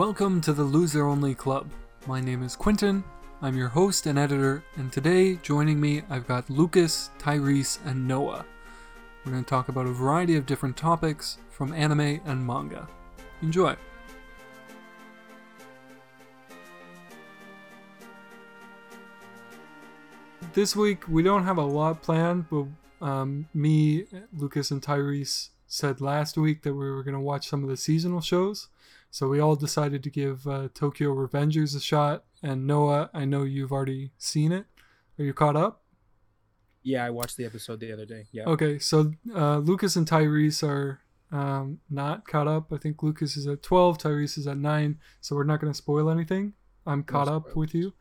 Welcome to the Loser Only Club. My name is Quentin. I'm your host and editor, and today joining me I've got Lucas, Tyrese, and Noah. We're going to talk about a variety of different topics from anime and manga. Enjoy. This week we don't have a lot planned, but um, me, Lucas, and Tyrese said last week that we were going to watch some of the seasonal shows. So we all decided to give uh, Tokyo Revengers a shot. And Noah, I know you've already seen it. Are you caught up? Yeah, I watched the episode the other day. Yeah. Okay, so uh, Lucas and Tyrese are um, not caught up. I think Lucas is at 12, Tyrese is at 9. So we're not going to spoil anything. I'm caught up with you.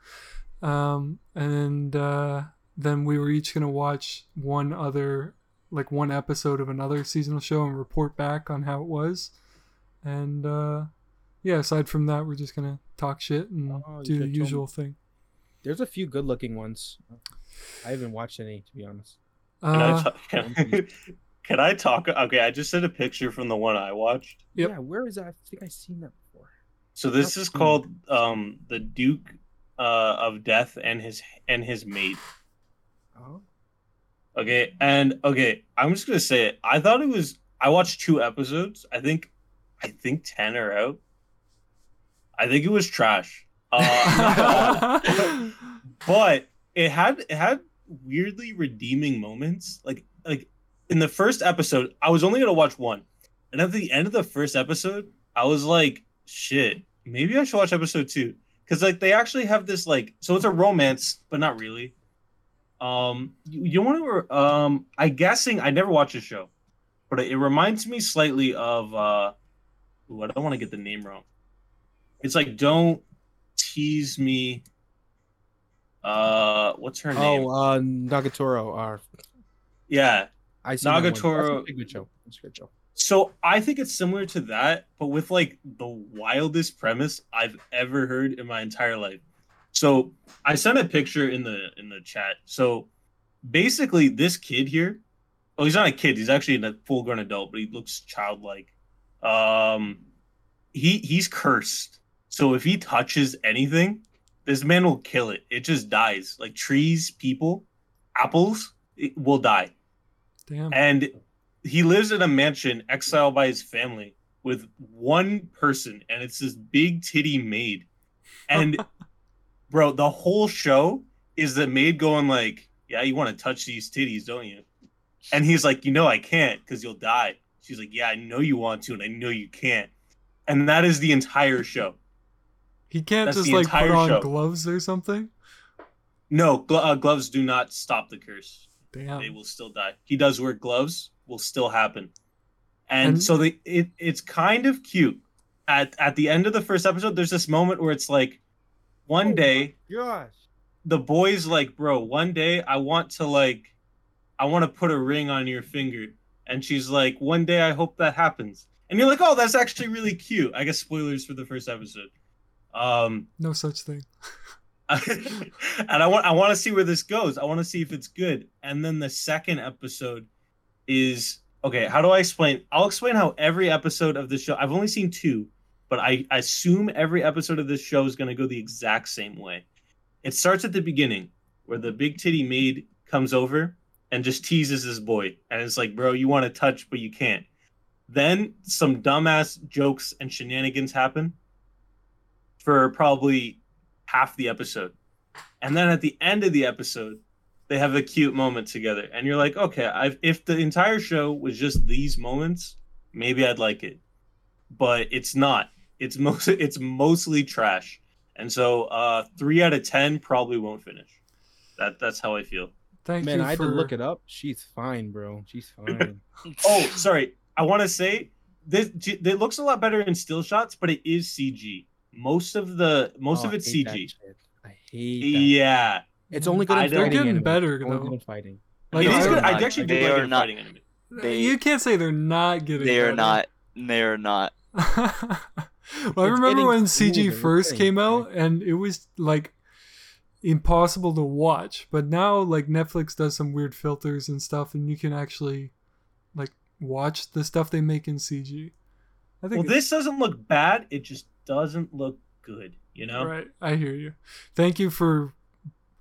Um, and uh, then we were each going to watch one other, like one episode of another seasonal show and report back on how it was. And uh, yeah, aside from that, we're just going to talk shit and Oh, do the should've me. usual thing. There's a few good looking ones. I haven't watched any to be honest. Can, I Uh, ta- can, can I talk? Okay, I just sent a picture from the one I watched. Yep. Yeah, where is that? I think I've seen that before. So this is called um the Duke uh, of Death and his and his maid. Oh. Okay, and okay, I'm just gonna say it. I thought it was. I watched two episodes. I think, I think ten are out. I think it was trash. Uh, but it had it had weirdly redeeming moments. Like like in the first episode, I was only gonna watch one, and at the end of the first episode, I was like, "Shit, maybe I should watch episode two. Because like they actually have this like, so it's a romance, but not really. Um, you, you want to? Um, I guessing I never watched the show, but it, reminds me slightly of. uh ooh, I don't want to get the name wrong. It's like don't tease me. Uh, what's her name? Oh, uh, Nagatoro. Or yeah. I see. Nagatoro- That's a good show. That's a good show. So I think it's similar to that, but with like the wildest premise I've ever heard in my entire life. So I sent a picture in the in the chat. So basically, this kid here, oh, he's not a kid. He's actually a full grown adult, but he looks childlike. Um, he he's cursed. So if he touches anything, this man will kill it. It just dies. Like trees, people, apples, it will die Damn. and he lives in a mansion exiled by his family with one person and it's this big titty maid and bro the whole show is the maid going like yeah you want to touch these titties don't you and he's like you know i can't because you'll die she's like yeah i know you want to and i know you can't and that is the entire show He can't That's just like put on show. gloves or something. no glo- uh, gloves do not stop the curse Damn. they will still die. He does wear gloves, will still happen. And, And- so they it it's kind of cute. At at the end of the first episode, there's this moment where it's like one day Gosh. the boy's like, bro, one day I want to like I want to put a ring on your finger. And she's like, one day I hope that happens. And you're like, oh, that's actually really cute. I guess spoilers for the first episode. Um No such thing. and I want I want to see where this goes. I want to see if it's good. And then the second episode is okay. How do I explain? I'll explain how every episode of this show. I've only seen two, but I, I assume every episode of this show is going to go the exact same way. It starts at the beginning where the big titty maid comes over and just teases this boy, and it's like, bro, you want to touch, but you can't. Then some dumbass jokes and shenanigans happen for probably half the episode. And then at the end of the episode, they have a cute moment together. And you're like, okay, I've, if the entire show was just these moments, maybe I'd like it. But it's not. It's most it's mostly trash. And so uh 3 out of 10 probably won't finish. That that's how I feel. Thank Man, you I had for to look it up. She's fine, bro. She's fine. Oh, sorry. I want to say this it looks a lot better in still shots, but it is CG. Most of the most Oh, of I it's hate CG. I hate that. Yeah. It's only good I in They're getting anime. better, Only though. good fighting. Like, it is I- good. I not- actually do they like are not- fighting anime. They- you can't say they're not getting. They are better. not. They are not. well, I remember when CG it's first getting came out, better. and it was like impossible to watch. But now, like Netflix does some weird filters and stuff, and you can actually like watch the stuff they make in CG. I think Well, this doesn't look bad. It just doesn't look good. You know, Right. I hear you. Thank you for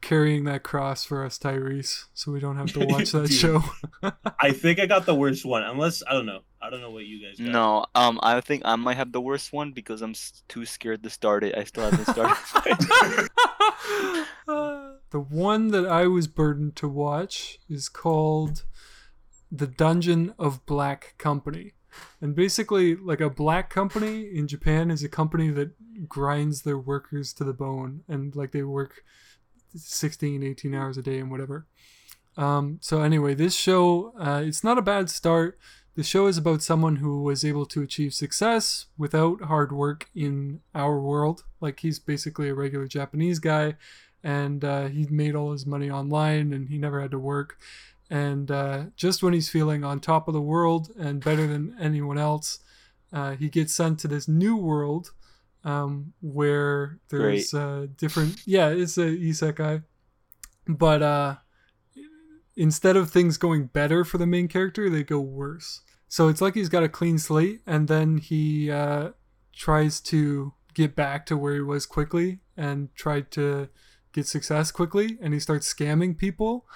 carrying that cross for us, Tyrese, so we don't have to watch that Dude. show. I think I got the worst one. Unless I don't know. I don't know what you guys got. No, um, I think I might have the worst one because I'm too scared to start it. I still haven't started. the one that I was burdened to watch is called The Dungeon of Black Company. And basically, like a black company in Japan is a company that grinds their workers to the bone and like they work 16, 18 hours a day and whatever. Um, so, anyway, this show, uh, it's not a bad start. The show is about someone who was able to achieve success without hard work in our world. Like he's basically a regular Japanese guy, and uh, he made all his money online, and he never had to work. And uh, just when he's feeling on top of the world and better than anyone else, uh, he gets sent to this new world um, where there's uh, different. Yeah, it's a isekai, but uh, instead of things going better for the main character, they go worse. So it's like he's got a clean slate, and then he uh, tries to get back to where he was quickly and try to get success quickly, and he starts scamming people.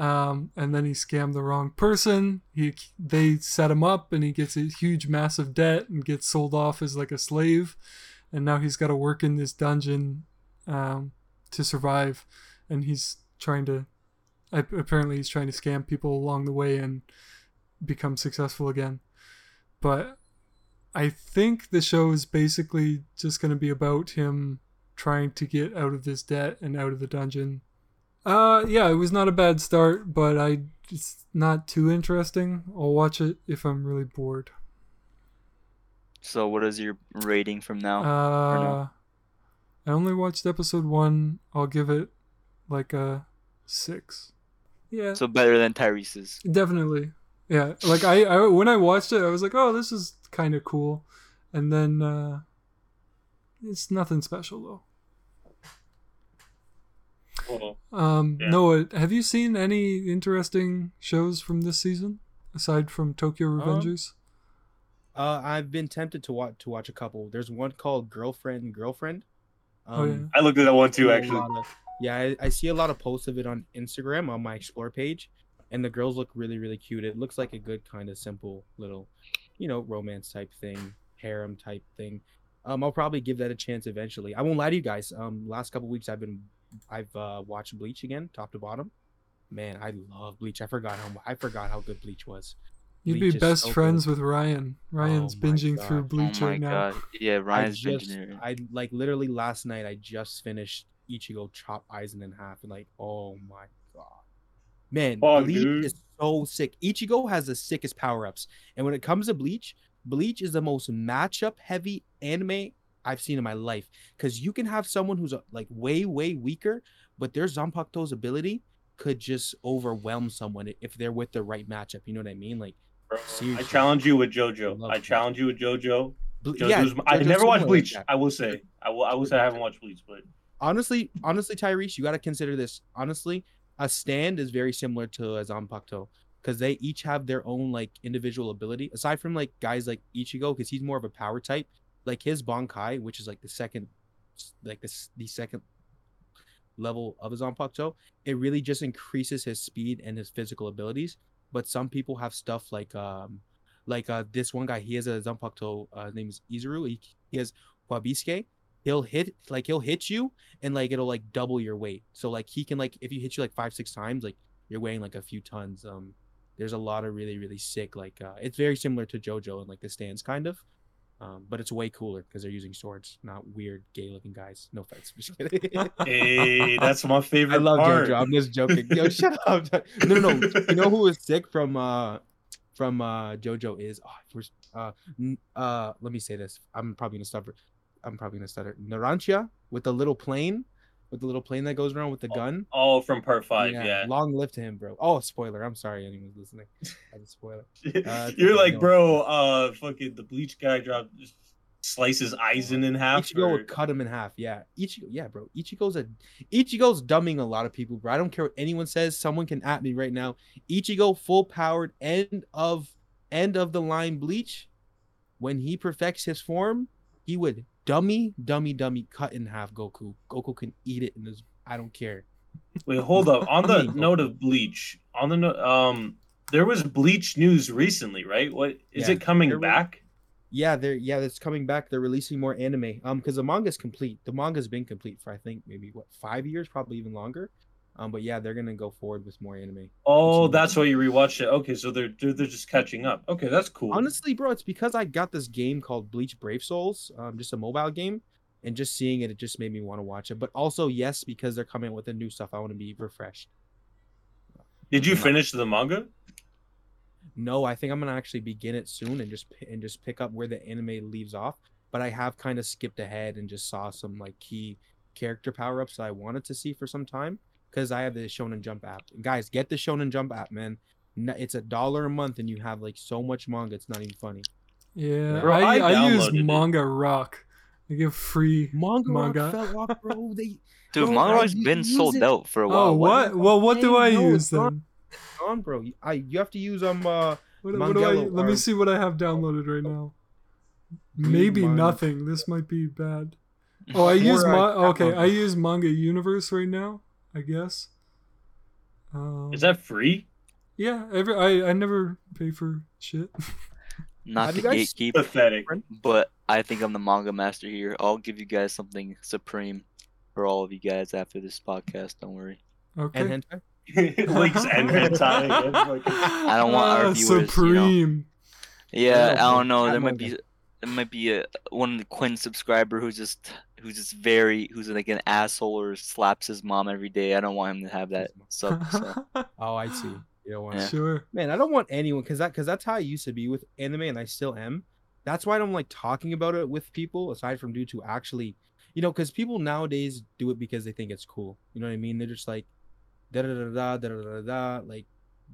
Um, and then he scammed the wrong person. He they set him up, and he gets a huge, massive debt and gets sold off as like a slave. And now he's got to work in this dungeon um, to survive, and he's trying to apparently he's trying to scam people along the way and become successful again. But I think the show is basically just going to be about him trying to get out of this debt and out of the dungeon. Uh yeah, it was not a bad start, but I it's not too interesting. I'll watch it if I'm really bored. so, what is your rating from now? Uh I only watched episode 1. I'll give it like a 6. Yeah. so better than Tyrese's. Definitely. Yeah. Like I, I when I watched it, I was like, "Oh, this is kind of cool." And then uh it's nothing special though. Well, Um Yeah. Noah, have you seen any interesting shows from this season aside from Tokyo Revengers? Uh, I've been tempted to watch to watch a couple. There's one called Girlfriend Girlfriend. Oh, yeah. I looked at that one too, actually. of- yeah, I, I see a lot of posts of it on Instagram on my explore page, and the girls look really really cute. It looks like a good kind of simple little, you know, romance type thing, harem type thing. Um, I'll probably give that a chance eventually. I won't lie to you guys. Um, last couple weeks I've been I've uh, watched Bleach again, top to bottom. Man, I love Bleach. I forgot how I forgot how good Bleach was. You'd Bleach be best so friends good. with Ryan. Ryan's Oh my binging through Bleach oh my right now. Yeah, Ryan's I just, binging. I like literally last night. I just finished Ichigo chop Aizen in half, and like, oh my god, man, Fuck, Bleach dude. is so sick. Ichigo has the sickest power ups, and when it comes to Bleach, Bleach is the most matchup heavy anime I've seen in my life. Because you can have someone who's uh, like way way weaker, but their Zanpakuto's ability could just overwhelm someone if they're with the right matchup. You know what I mean? Like, I challenge you with JoJo. love I challenge you with JoJo. Ble- JoJo's, I JoJo's never watched similar like Bleach. I will say. I will. I will say I haven't watched Bleach, but honestly, honestly, Tyrese, you got to consider this. Honestly, a stand is very similar to a Zanpakuto because they each have their own like individual ability. Aside from like guys like Ichigo, because he's more of a power type. Like his Bankai, which is like the second, like this the second level of his Zanpakuto, it really just increases his speed and his physical abilities. But some people have stuff like um, like uh this one guy, he has a Zanpakuto. Uh, his name is Izuru. He, he has Wabisuke. He'll hit like he'll hit you and like it'll like double your weight. So like he can like if you hit you like five six times, like you're weighing like a few tons. Um, there's a lot of really really sick like uh, it's very similar to JoJo and like the stands kind of, um, but it's way cooler because they're using swords, not weird gay looking guys. No offense. Just kidding. hey, that's my favorite I love part. JoJo. I'm just joking. Yo, shut up. No, no, no. You know who is sick from uh from uh JoJo is oh, uh uh let me say this. I'm probably gonna stutter. I'm probably gonna stutter. Narancia with the little plane, with the little plane that goes around with the Oh, gun. Oh, from part Five, yeah. Long live to him, bro. Oh, spoiler. I'm sorry, anyone's listening. That's a spoiler. Uh, You're like, bro, uh, fucking the Bleach guy dropped slices Aizen in half. Ichigo or- would cut him in half. Yeah, Ichigo. Yeah, bro. Ichigo's a Ichigo's dumbing a lot of people, bro. I don't care what anyone says. Someone can at me right now. Ichigo, full powered, end of end of the line bleach. When he perfects his form, he would dummy, dummy, dummy, cut in half Goku. Goku can eat it in his. I don't care. Wait, hold up. On the note of Bleach, on the no- um, there was Bleach news recently, right? What is Yeah, it coming back? Yeah, they're yeah, it's coming back. They're releasing more anime. Um, because the manga's complete. The manga's been complete for I think maybe what five years, probably even longer. Um, but yeah, they're gonna go forward with more anime. Oh, that's why you rewatched it. Okay, so they're they're, they're just catching up. Okay, that's cool. Honestly, bro, it's because I got this game called Bleach Brave Souls, um, just a mobile game, and just seeing it, it just made me want to watch it. But also, yes, because they're coming with the new stuff, I want to be refreshed. Did you finish the manga? No, I think I'm gonna actually begin it soon and just and just pick up where the anime leaves off. But I have kind of skipped ahead and just saw some like key character power ups that I wanted to see for some time because I have the Shonen Jump app. Guys, get the Shonen Jump app, man. It's a dollar a month and you have like so much manga. It's not even funny. Yeah, Bro, I, I I, use downloaded it. Manga Rock. I give free. Manga, Rock Manga. fell off, bro. They Dude, Bro, Manga Rock's been use sold it. out for a while. Oh, what? Well, what do I? No, use then? on, bro. I you have to use um uh What, what do I? Let me see what I have downloaded right now. Maybe manga. nothing. This might be bad. Oh, I use ma- okay. I use Manga Universe right now. I guess. Um, Is that free? Yeah, every I I never pay for shit. Not Have to you guys- gatekeep, Pathetic. but I think I'm the manga master here. I'll give you guys something supreme for all of you guys after this podcast. Don't worry. Okay. and hentai. Links and hentai. again, like- I don't want our viewers, you know. Supreme. Yeah, know, I don't know. There might be there might be a one in the Quinn subscriber who's just who's just very who's like an asshole or slaps his mom every day. I don't want him to have that sub. So. oh, I see. Yeah, yeah. sure. Man, I don't want anyone because that because that's how I used to be with anime, and I still am. That's why I don't like talking about it with people, aside from due to actually, you know, because people nowadays do it because they think it's cool. You know what I mean? They're just like, da da da da da da da, like,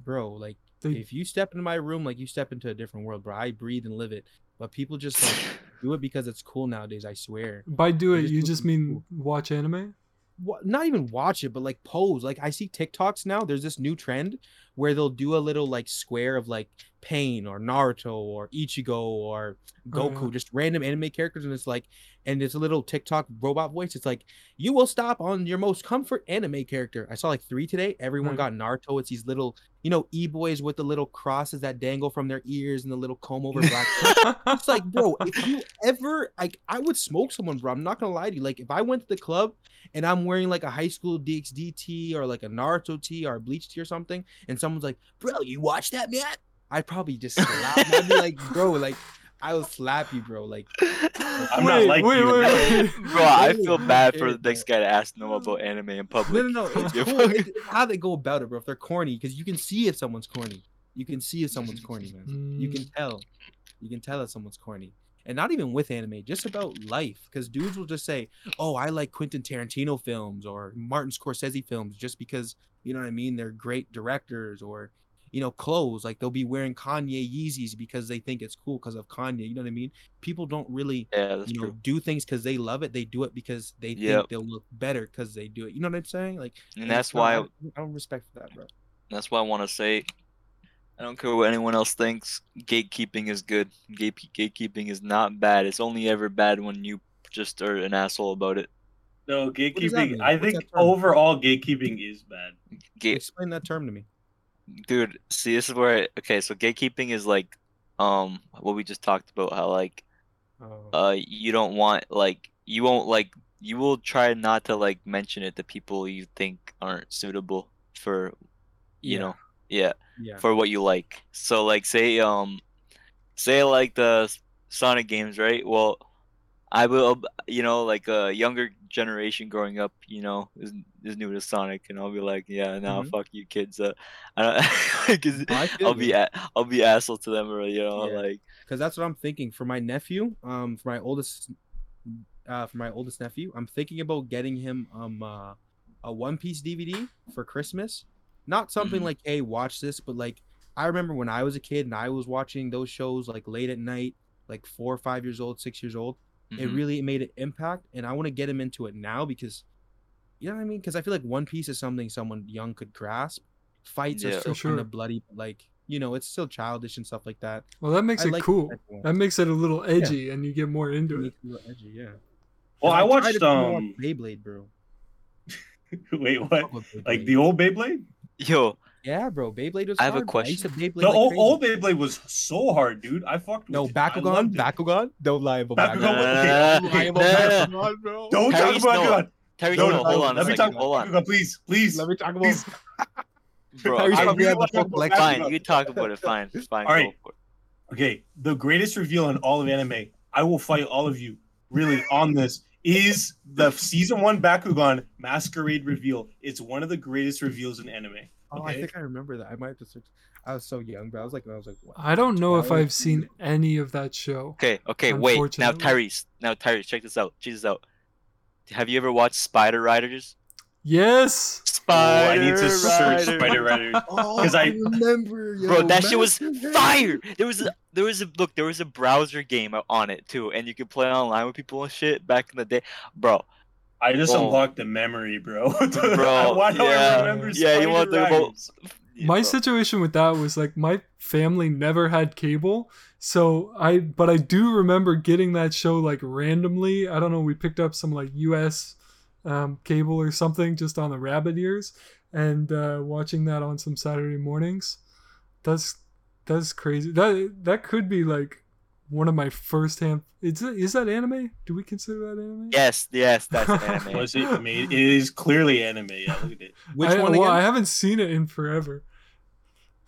bro, like. They... If you step into my room, like you step into a different world, bro. I breathe and live it. But people just like do it because it's cool nowadays. I swear. by do it, just you just cool. mean watch anime. What, not even watch it, but like pose. Like I see TikToks now. There's this new trend where they'll do a little like square of like Pain or Naruto or Ichigo or Goku, yeah. just random anime characters, and it's like, and it's a little TikTok robot voice. It's like, you will stop on your most comfort anime character. I saw like three today. Everyone Right. got Naruto. It's these little, you know, e boys with the little crosses that dangle from their ears and the little comb over black. it's like, bro, if you ever like, I would smoke someone, bro. I'm not gonna lie to you. Like, if I went to the club and I'm wearing like a high school DxD tee or like a Naruto tee or a Bleach tee or something, and someone's like, "Bro, you watch that, man?" I'd probably just slap. them. I'd be like, "Bro, like, I will slap you, bro." Like, I'm not like wait, you. wait, wait. Bro, I feel bad for weird, the next guy to ask Noah about anime in public. no, no, no. It's cool. fuck. It's it's how they go about it, bro. If they're corny, because you can see if someone's corny. You can see if someone's corny, man. You can tell. You can tell if someone's corny. And not even with anime, just about life. Because dudes will just say, Oh, I like Quentin Tarantino films or Martin Scorsese films just because, you know what I mean? They're great directors or, you know, clothes. Like they'll be wearing Kanye Yeezys because they think it's cool because of Kanye. You know what I mean? People don't really, yeah, that's you know, true. do things because they love it. They do it because they think they'll look better because they do it. You know what I'm saying? Like, And that's why I, I don't respect that, bro. That's why I want to say, I don't care what anyone else thinks. Gatekeeping is good. Gate gatekeeping is not bad. It's only ever bad when you just are an asshole about it. No, gatekeeping. I What's think overall gatekeeping is bad. Gate, Explain that term to me. Dude. See, this is where okay. So gatekeeping is like, um, what we just talked about. How like, Oh. uh, you don't want like you won't like you will try not to like mention it to people you think aren't suitable for, you Yeah. know, yeah. yeah. for what you like. So like say um say like the Sonic games, right? Well, I will you know like a younger generation growing up, you know, is is new to Sonic and I'll be like, yeah, nah, Mhm. fuck you kids. Uh, I don't I I'll be a- I'll be asshole to them or you know Yeah. like because that's what I'm thinking for my nephew. Um, for my oldest, uh, for my oldest nephew, I'm thinking about getting him um uh, a One Piece DVD for Christmas. Not something Mhm. like, hey, watch this, but like I remember when I was a kid and I was watching those shows like late at night, like four or five years old, six years old. It mhm. really made an impact, and I want to get him into it now because, you know what I mean? Because I feel like One Piece is something someone young could grasp. Fights Yeah. are still For kind of bloody, but like you know, it's still childish and stuff like that. Well, that makes I it like cool. that. That makes it a little edgy, and you get more into It it. makes it a little edgy, yeah. Well, I tried watched to come off um. Beyblade, bro. Wait, what? Like the old Beyblade? Yo, yeah, bro. Beyblade was. I have a hard, bro. used question. Beyblade The like old, crazy. old Beyblade was so hard, dude. I fucked No, it. Bakugan, it. Bakugan. Don't lie about Bakugan Bakugan. was- Nah, uh, Don't lie about nah. Bakugan. Don't talk about. Bakugan. Terry, No, no, no, hold on Let me talk Hold on, Bakugan, please, please. Let me talk about. Please. bro. I I- really want to talk collection. about fine, you talk about it. Fine, It's fine. All right. go for it. Okay, the greatest reveal in all of anime, I will fight all of you really on this, is the season one Bakugan masquerade reveal. It's one of the greatest reveals in anime. Oh, I think I remember that. I might have to search. I was so young, but I was like, I was like, what? I don't know if I've seen any of that show. Okay, okay, wait. Now, Unfortunately. Tyrese. Now, Tyrese, check this out. Check this out. Have you ever watched Spider Riders? Yes. Oh, I need to Spider search Riders. Spider Riders. Oh, 'Cause I- remember, Bro, yo, that shit was fire. There was a, there was a look. There was a browser game on it too, and you could play online with people and shit back in the day, bro. I just Oh. unlocked the memory, bro. Bro, Why do I yeah. remember Yeah, you want to Spider talk about? Yeah, my bro. situation with that was like my family never had cable so i but i do remember getting that show like randomly i don't know we picked up some like us um, cable or something just on the rabbit ears and uh, watching that on some saturday mornings that's that's crazy that that could be like one of my first hand is, it, is that anime do we consider that anime Yes, yes, that's an anime. Was it made? It is clearly anime. Yeah, look at it. Which I, one well, again? I haven't seen it in forever.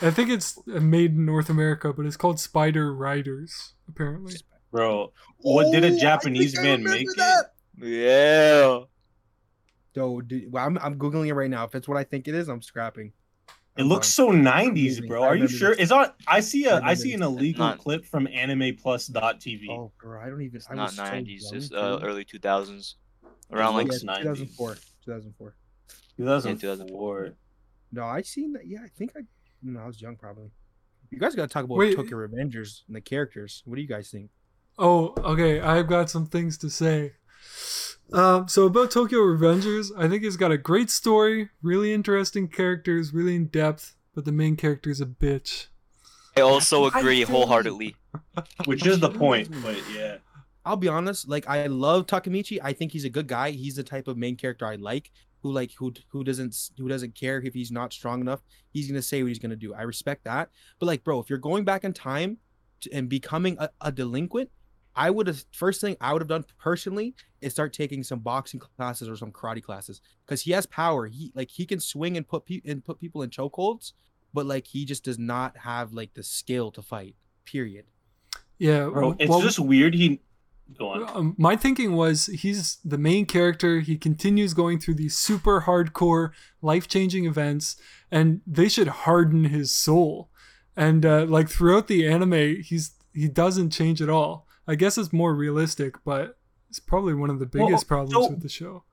I think it's made in North America, but it's called Spider Riders, apparently. Bro, what did a Japanese man remember make it? Yeah. So, dude, well, I'm, I'm googling it right now. If it's what I think it is, I'm scrapping. It looks so 90s, bro. Are you sure? this. It's on. I see a. I see an illegal Not- clip from AnimePlus.tv. Oh, bro, I don't even. It's I not was so nineties. young, it's uh, too. early two thousands. Around like Yeah, Yes, 90s. 2004. 2004. 2004. No, I seen that. Yeah, I think I. No, I was young probably. You guys got to talk about Wait. Tokyo Revengers and the characters. What do you guys think? Oh, okay. I've got some things to say. Um, so about Tokyo Revengers, I think it's got a great story, really interesting characters, really in depth, but the main character is a bitch. I also agree feel you. wholeheartedly. Which is the point, but yeah. I'll be honest. Like, I love Takemichi. I think he's a good guy. He's the type of main character I like. Who like who who doesn't who doesn't care if he's not strong enough. He's gonna say what he's gonna do. I respect that. But like, bro, if you're going back in time to, and becoming a, a delinquent, I would have first thing I would have done personally is start taking some boxing classes or some karate classes because he has power. He like he can swing and put pe- and put people in chokeholds, but like he just does not have like the skill to fight. Period. Yeah, Bro, it's well, just weird. He. Go on. um, my thinking was he's the main character. He continues going through these super hardcore, life changing events, and they should harden his soul. And uh, like throughout the anime, he's he doesn't change at all. I guess it's more realistic, but it's probably one of the Well, biggest problems so- with the show.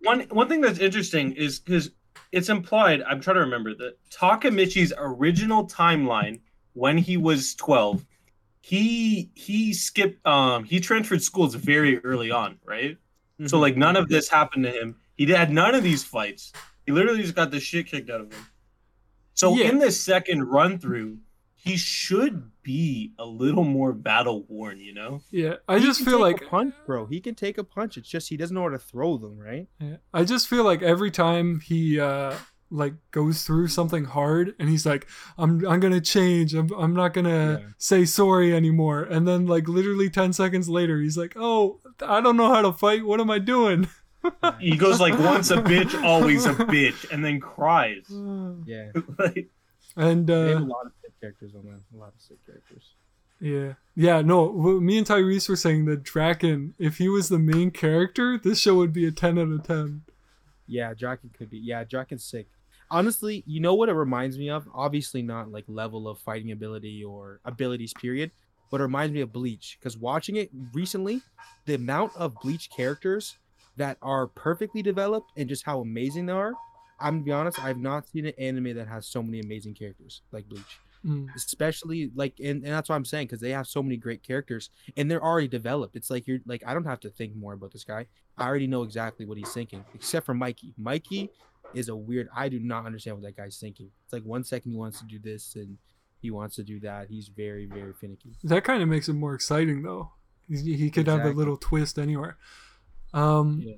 one one thing that's interesting is because it's implied i'm trying to remember that takemichi's original timeline when he was 12 he he skipped um he transferred schools very early on right? So like none of this happened to him. He had none of these fights. He literally just got the shit kicked out of him. So Yeah. in this second run through he should be a little more battle worn you know Yeah, I He just can feel take a like punch, bro. He can take a punch. It's just he doesn't know how to throw them, right? Yeah. I just feel like every time he uh like goes through something hard and he's like I'm I'm going to change. I'm I'm not going to Yeah. say sorry anymore. And then like literally 10 seconds later he's like, "Oh, I don't know how to fight. What am I doing?" he goes like once a bitch always a bitch and then cries Yeah. like, and They have a uh lot of sick characters on that. A lot of sick characters. yeah. Yeah, no, me and Tyrese were saying that Draken, if he was the main character, this show would be a 10 out of 10. Yeah, Draken could be. Yeah, Draken's sick. Honestly, you know what it reminds me of? Obviously, not like level of fighting ability or abilities, period. But it reminds me of Bleach because watching it recently, the amount of Bleach characters that are perfectly developed and just how amazing they are. I'm gonna be honest, I've not seen an anime that has so many amazing characters like Bleach. Mm. especially like and, and that's what i'm saying because they have so many great characters and they're already developed it's like you're like i don't have to think more about this guy i already know exactly what he's thinking except for mikey mikey is a weird i do not understand what that guy's thinking it's like one second he wants to do this and he wants to do that he's very very finicky That kind of makes it more exciting, though. He, he could have a little twist anywhere. Um, Yeah.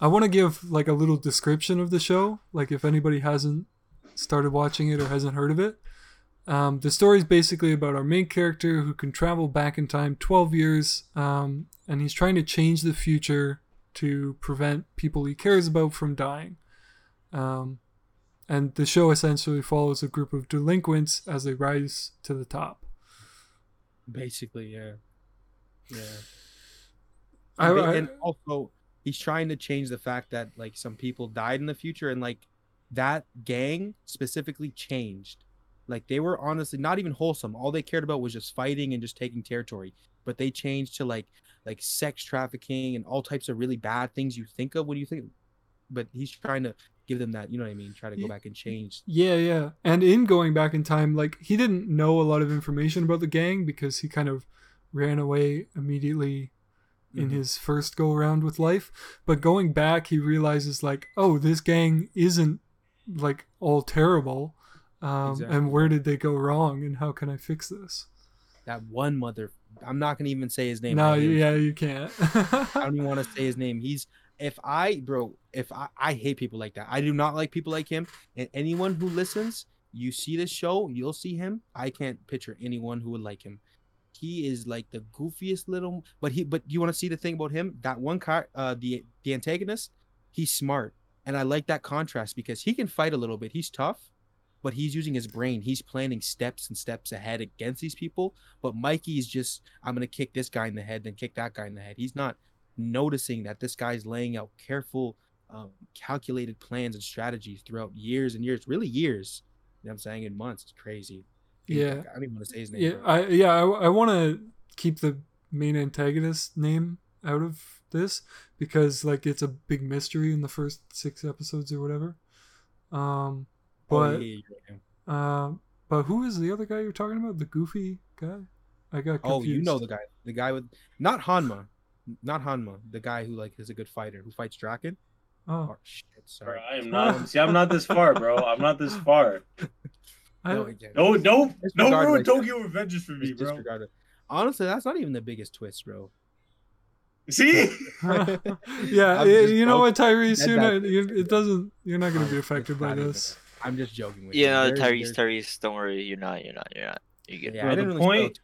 I want to give like a little description of the show, like if anybody hasn't started watching it or hasn't heard of it. Um, the story is basically about our main character who can travel back in time 12 years, um, and he's trying to change the future to prevent people he cares about from dying. Um, and the show essentially follows a group of delinquents as they rise to the top. Basically, yeah. Yeah. I- and, I- and also he's trying to change the fact that like some people died in the future and like that gang specifically changed like they were honestly not even wholesome all they cared about was just fighting and just taking territory but they changed to like like sex trafficking and all types of really bad things you think of when you think but he's trying to give them that you know what i mean try to go back and change Yeah, yeah. And in going back in time, like he didn't know a lot of information about the gang because he kind of ran away immediately in Mhm. his first go around with life. But going back, he realizes like, oh, this gang isn't like all terrible. Um, Exactly. And where did they go wrong? And how can I fix this? that one mother i'm not gonna even say his name no, yeah, you can't. I don't even want to say his name. He's if I bro, if I, I hate people like that. I do not like people like him. And anyone who listens, you see this show, you'll see him. I can't picture anyone who would like him. He is like the goofiest little but he but you want to see the thing about him? That one car uh the the antagonist, he's smart. And I like that contrast because he can fight a little bit. He's tough, but he's using his brain. He's planning steps and steps ahead against these people. But Mikey is just, I'm gonna kick this guy in the head, then kick that guy in the head. He's not noticing that this guy's laying out careful, um, calculated plans and strategies throughout years and years, really years. You know what I'm saying in months. It's crazy. Yeah. I don't even want to say his name. yeah, bro. I yeah, I, I want to keep the main antagonist name out of this because like it's a big mystery in the first six episodes or whatever. Um, but yeah, yeah, yeah. uh, but who is the other guy you're talking about? The goofy guy? I got confused. Oh, you know the guy, the guy with not Hanma, not Hanma, the guy who like is a good fighter who fights Draken. Oh, Oh shit, Bro, sorry. I am not. see, I'm not this far, bro. I'm not this far. I, No, again. No, no, no Disregard ruin like- Tokyo Revengers for me, bro. Honestly, that's not even the biggest twist, bro. See, yeah, I'm y- just you know what, joking. Tyrese? You're not. You're, it doesn't. You're not going to be affected by not even- this. I'm just joking with you. Yeah, no, There's- Tyrese, there's- Tyrese, don't worry, you're not, you're not, you're not. You get Yeah, Bro, the really point-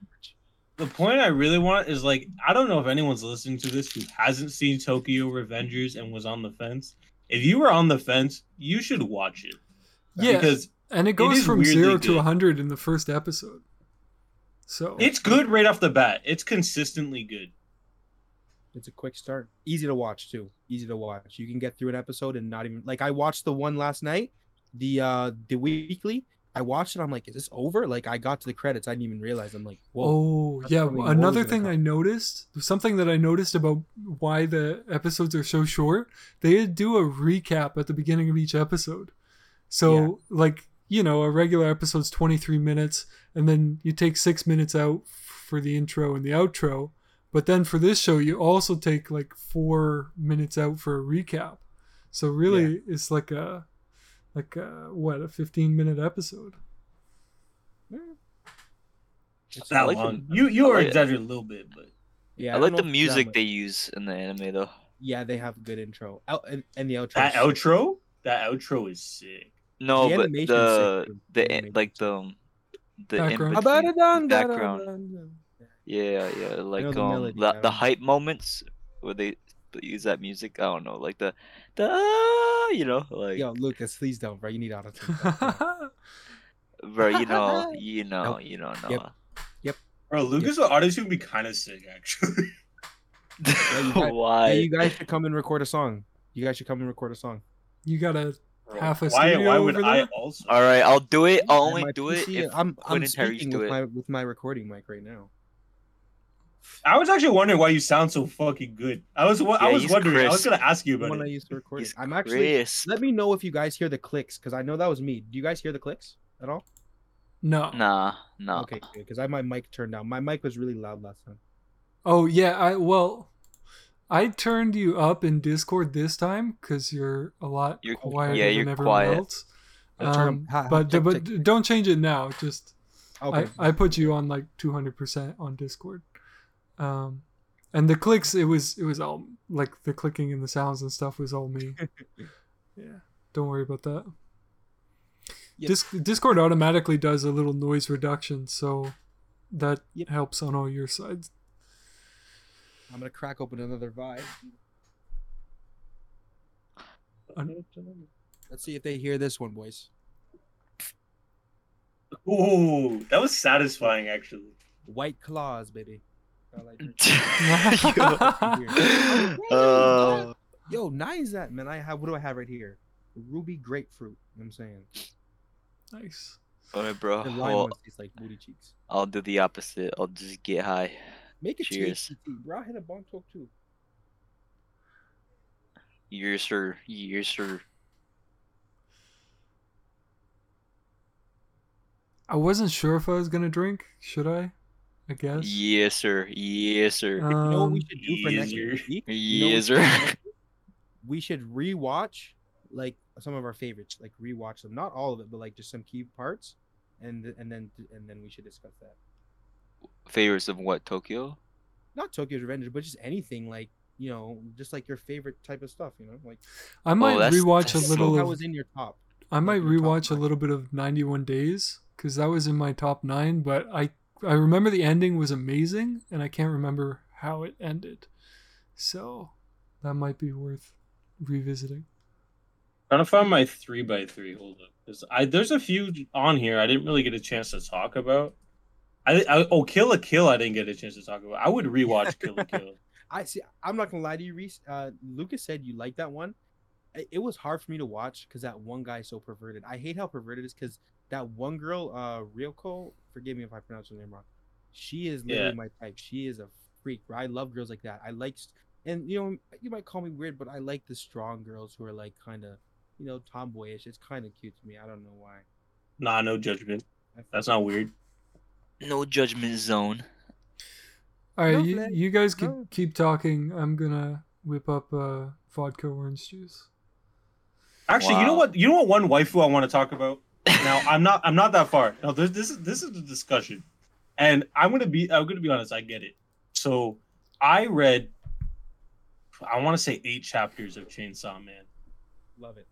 the point I really want is like I don't know if anyone's listening to this who hasn't seen Tokyo Revengers and was on the fence. If you were on the fence, you should watch it Yeah, because and it goes is from zero to good. 100 in the first episode. So it's good right off the bat. It's consistently good. It's a quick start. Easy to watch too. Easy to watch. You can get through an episode and not even like I watched the one last night, the uh the weekly. I watched it. I'm like, is this over? Like I got to the credits. I didn't even realize. I'm like, whoa. Oh yeah, another thing. I noticed, something that I noticed about why the episodes are so short, they do a recap at the beginning of each episode. So Yeah. like, you know, a regular episode's 23 minutes and then you take 6 minutes out for the intro and the outro, but then for this show you also take like 4 minutes out for a recap. So really it's like a like a, what, a 15 minute episode. It's That like long. the- you you I are like it. exaggerating a little bit, but yeah. I like know the if that music much. they use in the anime though. Yeah, they have a good intro. Out and, and the outro. that outro, that outro is sick. No, The but the the The like the um, the Background. between- background. Yeah, yeah, like the um melody, the, the hype moments where they, they use that music. I don't know, like the the you know, like Yo, Lucas, please don't, bro. You need auto bro, you know, you know, Nope. you don't Yep. know. Bro, Lucas with Auto-Tune would be kind of sick, actually. you got- Why? Hey, you guys should come and record a song. You guys should come and record a song. you got to Half a why? studio Why would I also? All right, I'll do it. I'll only do it PC if I'm I'm and Tyrese speaking do with it. my with my recording mic right now. I was actually wondering why you sound so fucking good. I was. wa- I was he's wondering. I was gonna ask you The about one I it. used to record. He's I'm actually. crisp. Let me know if you guys hear the clicks because I know that was me. Do you guys hear the clicks at all? No. Nah, nah. Okay, because I had my mic turned down. My mic was really loud last time. Oh yeah, I well, I turned you up in Discord this time because you're a lot You're- quieter yeah, than you're everyone quiet. else. I'll turn 'em- Um, ha- ha- but but don't change it now. Just Okay. I, I put you on like 200% on Discord. Um, And the clicks, it was it was all like the clicking and the sounds and stuff was all me. yeah, don't worry about that. Yep. Dis- Discord automatically does a little noise reduction, so that Yep. helps on all your sides. I'm gonna crack open another vibe. Let's see if they hear this one, boys. Ooh, that was satisfying actually. White claws, baby. I like it. uh, Yo, nice that man. I have what do I have right here? Ruby grapefruit. You know what I'm saying. Nice. alright, bro. The lime Well, ones like booty cheeks. I'll do the opposite. I'll just get high. Make it Cheers. THC, bro. I hit a bong talk too. Yes, sir. Yes, sir. I wasn't sure if I was gonna drink. Should I? I guess. Yes, sir. Yes, sir. You know what we Um, should do for next easier. week? You know yes, sir. We should rewatch like some of our favorites, like rewatch them. Not all of it, but like just some key parts, and and then and then we should discuss that. Favorites of what? Tokyo? Not Tokyo's Revenge, but just anything like you know, just like your favorite type of stuff. You know, like I might that's- rewatch that's a little that was in your top. I might your top rewatch a little bit of 91 Days because that was in my top nine. But I I remember the ending was amazing, and I can't remember how it ended. So that might be worth revisiting. Trying to find my three by three. Hold up, 'Cause I there's a few on here I didn't really get a chance to talk about. I, I oh Kill la Kill I didn't get a chance to talk about. I would rewatch Kill la Kill. I see. I'm not gonna lie to you, Reese. Uh, Lucas said you like that one. It, it was hard for me to watch because that one guy is so perverted. I hate how perverted it is because that one girl, uh, Ryoko. Forgive me if I pronounce her name wrong. She is literally Yeah. my type. She is a freak. Bro. I love girls like that. I like, and you know, you might call me weird, but I like the strong girls who are like kind of, you know, tomboyish. It's kind of cute to me. I don't know why. Nah, no judgment. That's not weird. No judgment zone. All right, No, you, Flag. you guys keep No. keep talking. I'm gonna whip up uh, vodka orange juice. Actually, you know what? You know what? One waifu I want to talk about. Now I'm not. I'm not that far. No, this, this is this is a discussion, and I'm gonna be. I'm gonna be honest. I get it. So I read. I want to say eight chapters of Chainsaw Man. Love it.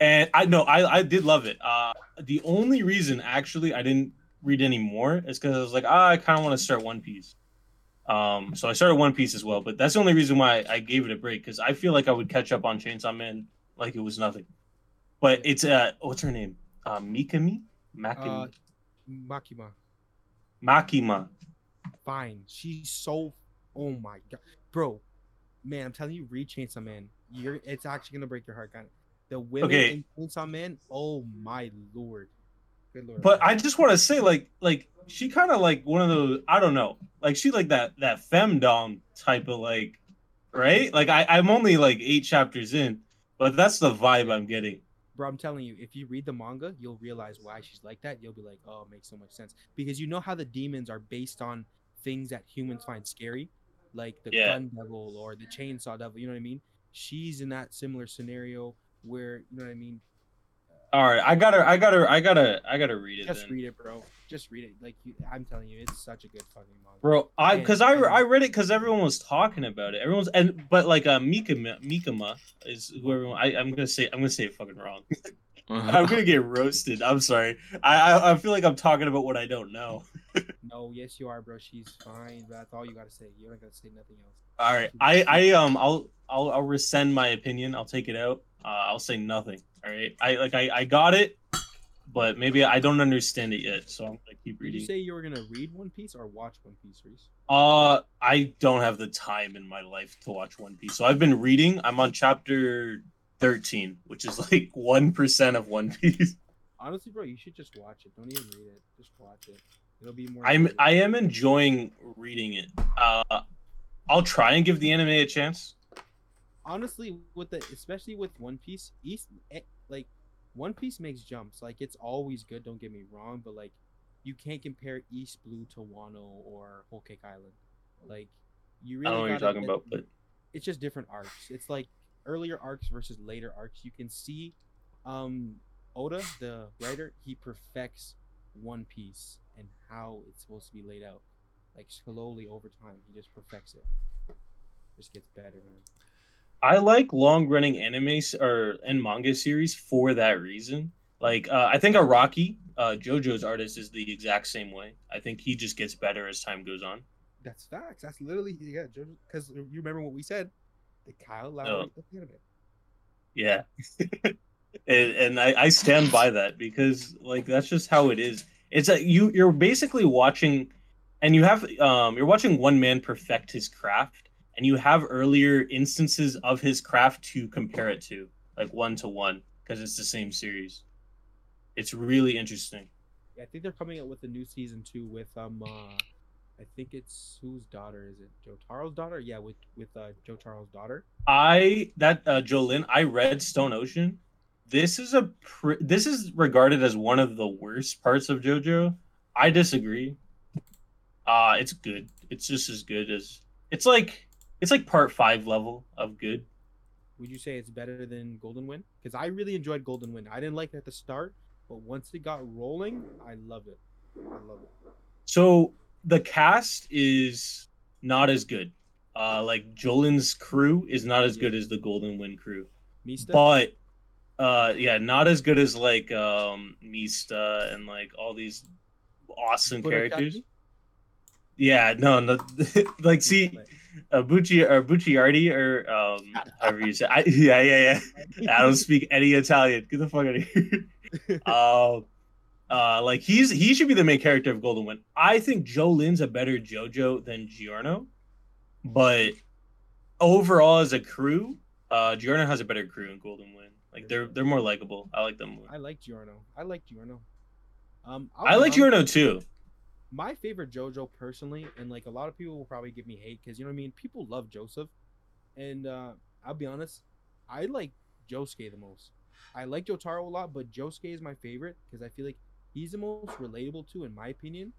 and I know I I did love it. Uh, the only reason actually I didn't read any more is because I was like, ah, I kind of want to start One Piece. Um, so I started One Piece as well, but that's the only reason why I gave it a break because I feel like I would catch up on Chainsaw Man like it was nothing. But it's uh, what's her name? Uh, Mikami, Makimi, Uh, Makima. Makima. fine. She's so oh my god. Bro, man, I'm telling you, read Chainsaw Man. You're it's actually gonna break your heart, kind of. The women Okay. in Chainsaw Man, oh my lord. Good lord. But I just want to say, like, like she kind of like one of those. I don't know, like she like that that femdom type of like, right? Like I I'm only like eight chapters in, but that's the vibe I'm getting. Bro, I'm telling you, if you read the manga, you'll realize why she's like that. You'll be like, oh, it makes so much sense. Because you know how the demons are based on things that humans find scary, like the Yeah. gun devil or the chainsaw devil. You know what I mean? She's in that similar scenario where you know what I mean. All right, I gotta, I gotta, I gotta, I gotta read it. Just then. read it, bro. Just read it. Like you, I'm telling you, it's such a good fucking manga. Bro, I because I I read it because everyone was talking about it. Everyone's and but like uh Mikama Mikama is who everyone I I'm gonna say I'm gonna say it fucking wrong. I'm gonna get roasted. I'm sorry. I, I I feel like I'm talking about what I don't know. No, yes, you are, bro. She's fine. But that's all you gotta say. You don't gotta say nothing else. All right, I I um I'll I'll I'll rescind my opinion. I'll take it out. Uh, I'll say nothing. All right. I like I I got it, but maybe I don't understand it yet. So I'm gonna keep reading. Did you say you were gonna read One Piece or watch One Piece, Reese? Uh, I don't have the time in my life to watch One Piece. So I've been reading. I'm on chapter 13, which is like 1% of One Piece. Honestly, bro, you should just watch it. Don't even read it. Just watch it. It'll be more. I'm. I am enjoying reading it. Uh I'll try and give the anime a chance. honestly with the especially with One Piece, East eh, like One Piece makes jumps. Like it's always good. Don't get me wrong, but like you can't compare East Blue to Wano or Whole Cake Island. Like you really I don't know what you're talking about, but it's just different arcs. It's like earlier arcs versus later arcs. You can see um Oda, the writer, he perfects One Piece and how it's supposed to be laid out. like slowly over time, he just perfects it. Just gets better, man. I like long running anime or and manga series for that reason. Like uh, I think Araki, uh, JoJo's artist, is the exact same way. I think he just gets better as time goes on. That's facts. That's literally yeah. Because you remember what we said, the Kyle Lowry Oh. anime. Yeah, and, and I, I stand by that because like that's just how it is. It's that you you're basically watching, and you have um you're watching one man perfect his craft, and you have earlier instances of his craft to compare it to, like one to one, because it's the same series. It's really interesting. Yeah, I think they're coming out with a new season two with um uh I think it's whose daughter is it? Joe Taro's daughter? Yeah, with with uh Jotaro's daughter. I that uh, Jolyne, I read Stone Ocean. This is a pr- this is regarded as one of the worst parts of JoJo. I disagree. Uh it's good. It's just as good as it's like it's like part five level of good. Would you say it's better than Golden Wind? Because I really enjoyed Golden Wind. I didn't like it at the start, but once it got rolling, I loved it. I love it. So the cast is not as good. Uh like Jolyne's crew is not as good as the Golden Wind crew. Mista? but uh yeah not as good as like um mista and like all these awesome characters yeah no no like see uh, Bucci or Bucciardi or um however you say I, yeah yeah yeah. I don't speak any Italian. Get the fuck out of here. Um uh like he's he should be the main character of Golden Wind. I think Jolyne's a better JoJo than Giorno but overall as a crew uh Giorno has a better crew in Golden Wind. Like they're they're more likable. I like them more. I like Giorno. I like Giorno. Um, I'll I like Giorno too My favorite JoJo personally, and like a lot of people will probably give me hate because you know what I mean. People love Joseph, and uh, I'll be honest, I like Josuke the most. I like Jotaro a lot, but Josuke is my favorite because I feel like he's the most relatable to, in my opinion.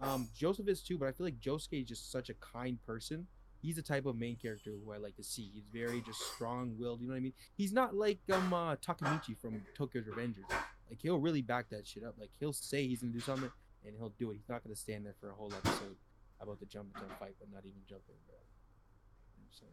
Um, Joseph is too, but I feel like Josuke is just such a kind person. He's the type of main character who I like to see. He's very just strong-willed. You know what I mean? He's not like um uh, Takemichi from Tokyo's Revengers. Like he'll really back that shit up. Like he'll say he's gonna do something and he'll do it. He's not gonna stand there for a whole episode about the jump into a fight, but not even jumping, bro. You I'm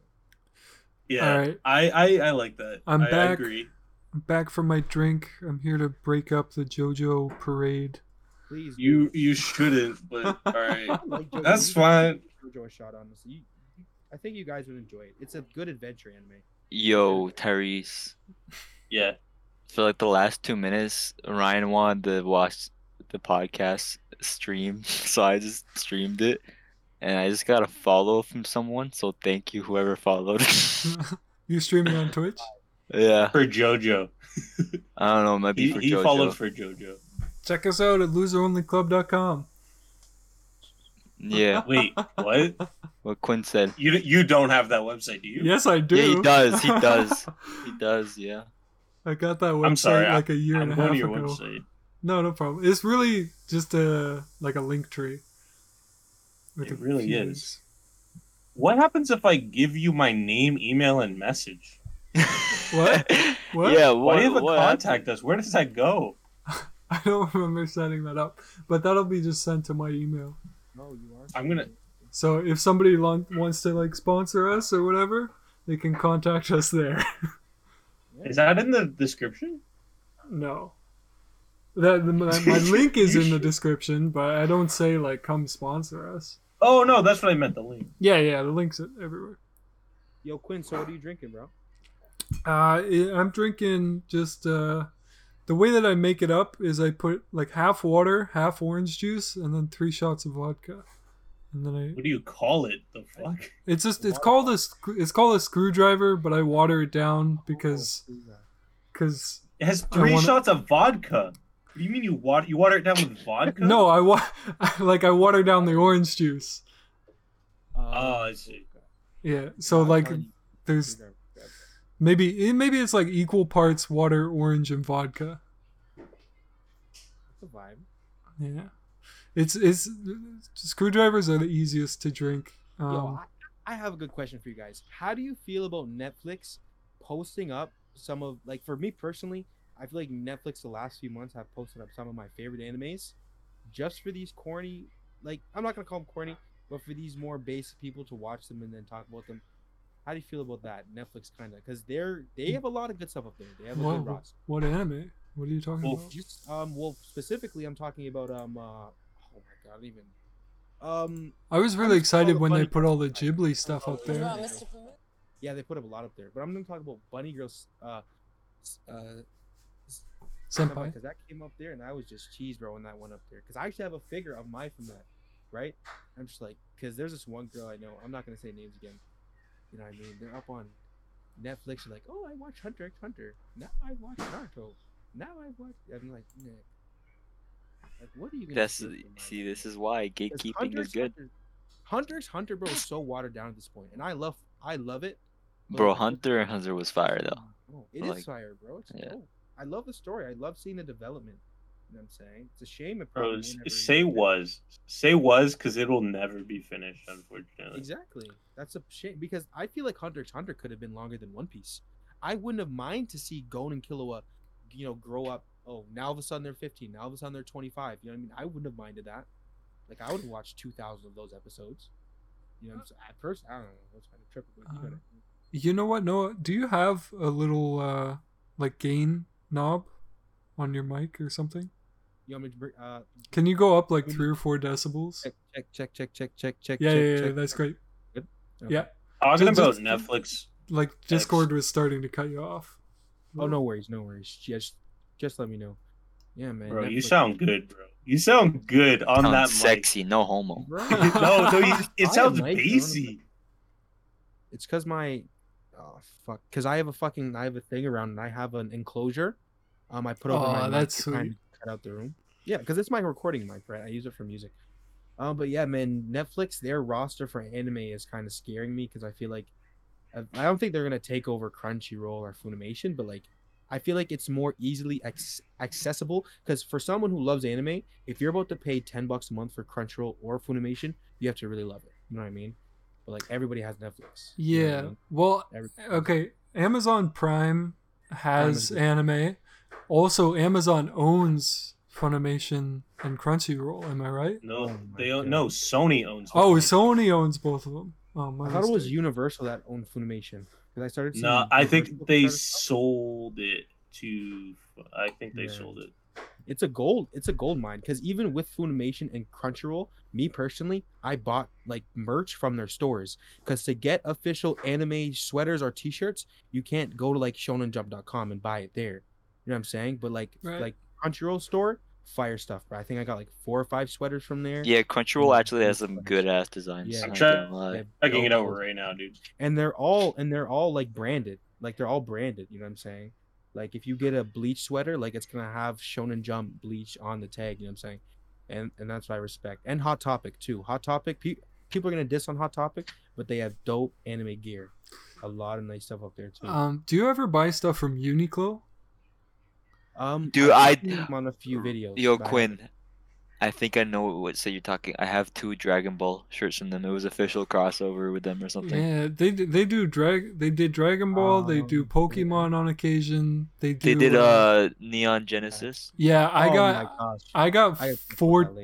yeah All right. I, I I like that I'm I, I back. agree I'm back from my drink. I'm here to break up the JoJo parade. Please, you do. you shouldn't but all right like JoJo. That's fine. JoJo shot, honestly. You, you- I think you guys would enjoy it. It's a good adventure anime. Yo, Tyrese. yeah For like the last two minutes, Ryan wanted to watch the podcast stream, so I just streamed it, and I just got a follow from someone. So thank you, whoever followed. you streaming on Twitch? yeah, for JoJo I don't know, it might be he, for he JoJo. followed for JoJo Check us out at loseronlyclub.com. Yeah, wait what what Quinn said. you you don't have that website do you Yes, I do. Yeah, he does, he does. He does, yeah. I got that website I'm sorry like a year I'm and a going half to your ago. website No, no problem. It's really just a like a link tree. It really few is. what happens if I give you my name email and message What? What? Yeah, why what, do you have a what contact us where does that go I don't remember setting that up, but that'll be just sent to my email. No, you are. I'm gonna- So if somebody long, wants to like sponsor us or whatever, they can contact us there. is that in the description no, that my, my link is in the description, but I don't say like come sponsor us. oh no that's what I meant the link Yeah, yeah, the links everywhere. Yo, Quinn, so what are you drinking, bro? Uh, I- I'm drinking just uh, the way that I make it up is I put like half water, half orange juice, and then three shots of vodka, and then I. what do you call it the fuck It's just it's called a sc- it's called a screwdriver, but I water it down because because It has three wanna- shots of vodka. What do you mean you water you water it down with vodka? no I wa- like I water down the orange juice. Uh, Oh, I see. Yeah, so I'm like there's screwdriver, grab that. maybe maybe it's like equal parts water, orange, and vodka. That's a vibe. Yeah, it's it's screwdrivers are the easiest to drink. Yo, Um, I, I have a good question for you guys. How do you feel about Netflix posting up some of like for me personally, I feel like Netflix the last few months have posted up some of my favorite animes just for these corny like I'm not gonna call them corny. but for these more basic people to watch them and then talk about them, how do you feel about that? Netflix kind of because they're they have a lot of good stuff up there. They have a Whoa, good roster. what anime? What are you talking Well, about? Just um, well, specifically, I'm talking about um, uh, oh my god, I even um, I was I'm really just excited when they put all the Girls. Ghibli stuff up there. yeah, they put up a lot up there, but I'm gonna talk about Bunny Girls, uh, uh, Senpai. because that came up there and I was just cheese bro when that went up there because I actually have a figure of mine from that, right? I'm just like because there's this one girl I know. I'm not gonna say names again. You know what I mean? They're up on Netflix. They're like, oh, I watch Hunter x Hunter. Now I watch Naruto. Now I watch. I'm like, Nick. Like, what are you gonna That's do see, this is why gatekeeping Hunter is good, Hunter, Hunter x Hunter, bro, is so watered down at this point, and I love, I love it. bro. Hunter x Hunter was fire though. Oh, it is Like, fire, bro. It's yeah. dope. I love the story. I love seeing the development. You know what I'm saying? It's a shame it probably s- won't say was. Say was because it'll never be finished, unfortunately. Exactly. That's a shame because I feel like Hunter x Hunter could have been longer than One Piece. I wouldn't have mind to see Gon and Killua, you know, grow up. Oh, now all of a sudden they're 15. Now all of a sudden they're 25. You know what I mean? I wouldn't have minded that. Like I would have watched 2,000 of those episodes. You know, what I'm saying? at first I don't know. That's kind of trippy, but you know, Uh, You know what, Noah? Do you have a little uh like gain knob on your mic or something? you want me to bring? Uh, Can you go up like three or four decibels? check, check, check, check, check, check, check. Yeah, check, yeah, yeah, check. that's great. Good? Yeah, Talking Just- about just- Netflix. like Discord was starting to cut you off. Oh no worries, no worries. Just, just let me know. Yeah, man. Bro, you sound good, bro. You sound good on Sounds that sexy, no homo. No, no, you, it sounds nice, bassy. It's because my, oh fuck, because I have a fucking, I have a thing around, and I have an enclosure. Um, I put over Aw, my. mic that's to sweet. Cut out the room. Yeah, because it's my recording mic, right? I use it for music. Um, but yeah, man, Netflix, their roster for anime is kind of scaring me because I feel like, I I don't think they're gonna take over Crunchyroll or Funimation, but like, I feel like it's more easily ac- accessible because for someone who loves anime, if you're about to pay ten bucks a month for Crunchyroll or Funimation, you have to really love it. You know what I mean? But like everybody has Netflix. you know I Yeah. mean? Well, Everybody- eh, okay. Amazon Prime has good. anime. Also, Amazon owns Funimation and Crunchyroll. Am I right? No, Oh they own, no Sony owns. Oh, Funimation. Sony owns both of them. Oh, my I thought it was. Universal that owned Funimation because I started. Seeing No, I think they start- sold it to. I think they Yeah. sold it. It's a gold. It's a gold mine because even with Funimation and Crunchyroll, me personally, I bought like merch from their stores because to get official anime sweaters or T-shirts, you can't go to like ShonenJump.com and buy it there. You know what I'm saying? But like Right. like Crunchyroll store, fire stuff. Bro. I think I got like four or five sweaters from there. Yeah, Crunchyroll Yeah, actually has some good ass designs. Yeah. I'm I'm trying- gonna lie. They have Checking it dope over right now, dude. and they're all and they're all like branded like they're all branded you know what i'm saying like if you get a bleach sweater like it's gonna have shonen jump bleach on the tag you know what i'm saying? And and that's what i respect. And hot topic too. Hot topic pe- people are gonna diss on hot topic but they have dope anime gear. A lot of nice stuff up there too. Um, do you ever buy stuff from Uniqlo? um Dude, I've I- seen them on a few videos Yo, Quinn, haven't- I think I know what set you're talking. I have two Dragon Ball shirts from them. It was official crossover with them or something. Yeah, they they do drag. They did Dragon Ball. they do Um, Pokemon on occasion. They do. They did uh Neon Genesis. Yeah, I Oh got. my gosh. I got I gotta think about four.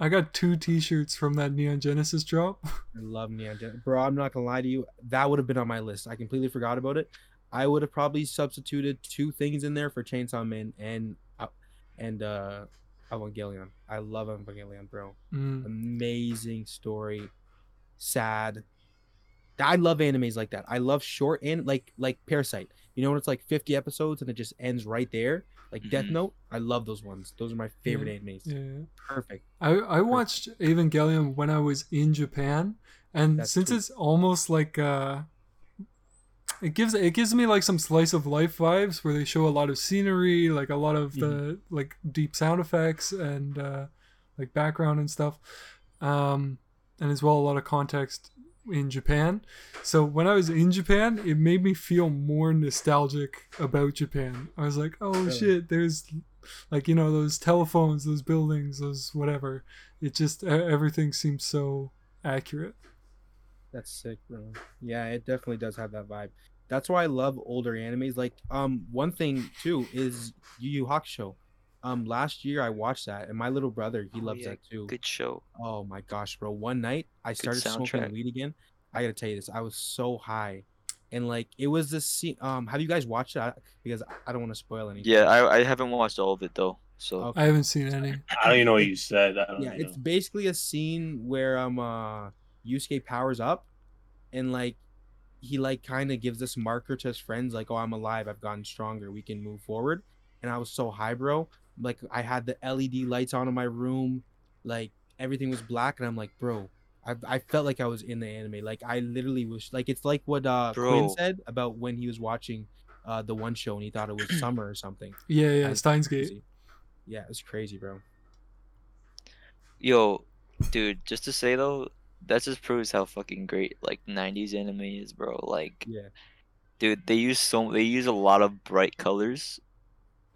I got two T-shirts from that Neon Genesis drop. I love Neon Gen- Bro, I'm not gonna lie to you. That would have been on my list. I completely forgot about it. I would have probably substituted two things in there for Chainsaw Man and uh, and uh Evangelion. I love Evangelion, bro. Mm. Amazing story. Sad. I love animes like that. I love short and like like Parasyte. You know when it's like 50 episodes and it just ends right there, like Death Mhm. Note. I love those ones. Those are my favorite animes. Yeah. Perfect. I I watched Evangelion when I was in Japan, and That's since cool. it's almost like uh, it gives it gives me like some slice of life vibes where they show a lot of scenery, like a lot of the Mm-hmm. like deep sound effects and uh, like background and stuff, um, and as well a lot of context in Japan. So when I was in Japan, it made me feel more nostalgic about Japan. I was like, oh Really? shit, there's like you know those telephones, those buildings, those whatever. It just everything seems so accurate. That's sick, bro. Yeah, it definitely does have that vibe. That's why I love older animes. Like, um, one thing too is Yu Yu Hakusho. Um, last year I watched that, and my little brother he Oh, loves yeah, that too. Good show. Oh my gosh, bro! One night I started smoking weed again. I gotta tell you this, I was so high, and like it was this scene. Um, have you guys watched it? Because I don't want to spoil anything. Yeah, I I haven't watched all of it though. So Okay. I haven't seen any. I don't even know what you said. I don't yeah, even it's know. basically a scene where um uh Yusuke powers up, and like he like kind of gives this marker to his friends like, oh, I'm alive. I've gotten stronger. We can move forward. And I was so high, bro. Like I had the LED lights on in my room, like everything was black, and I'm like, bro. I, I felt like I was in the anime. Like I literally was like it's like what uh Quinn said about when he was watching uh the one show and he thought it was summer or something. Yeah, yeah, I- Steins Gate. Yeah, it was crazy, bro. yo, dude, just to say though, that just proves how fucking great like '90s anime is, bro. Like, Yeah. dude, they use so they use a lot of bright colors,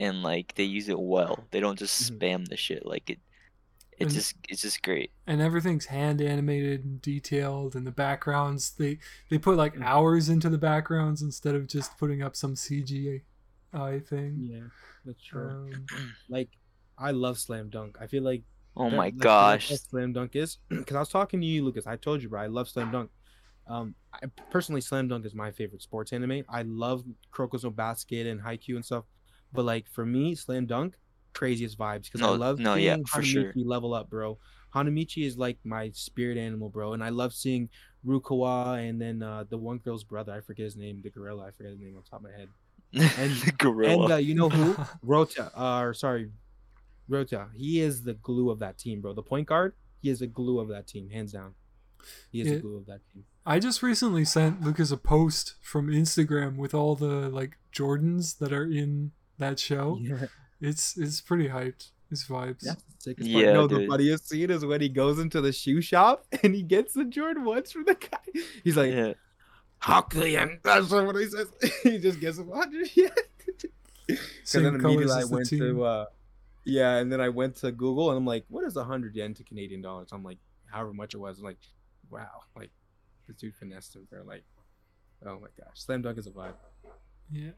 and like they use it well. They don't just Mhm. spam the shit. Like it, it's And- just it's just great. and everything's hand animated and detailed and the backgrounds they they put like Mhm. hours into the backgrounds instead of just putting up some cgi thing Yeah, that's true. um, like I love slam dunk. I feel like Oh that- my that's gosh, slam dunk is because I was talking to you, Lucas. I told you, bro. I love slam dunk. Um, I personally, slam dunk is my favorite sports anime. I love Kuroko no Basket and Haikyuu and stuff, but like for me, slam dunk craziest vibes because I love no, yeah, seeing sure. Hanamichi level up, bro. Hanamichi is like my spirit animal, bro, and I love seeing Rukawa and then uh, the one girl's brother. I forget his name, the gorilla. I forget his name on top of my head. and- the gorilla. And uh, you know who? Ryota, uh, or sorry, Ryota. He is the glue of that team, bro. The point guard. He is the glue of that team, hands down. He is Yeah. the glue of that team. i just recently sent lucas a post from instagram with all the like jordans that are in that show Yeah, it's it's pretty hyped it's vibes that's the sickest part. Yeah, no, the funniest scene is when he goes into the shoe shop and he gets the Jordan ones from the guy. He's like, yeah. Hakuyan. That's what he says. he just gets a 100 yen. Because Same then immediately colors I as the went team. to, uh, yeah, and then I went to Google and I'm like, what is 100 yen to Canadian dollars? I'm like, however much it was. I'm like, wow, like this dude finessed him. They're like, oh my gosh, slam dunk is a vibe. Yeah.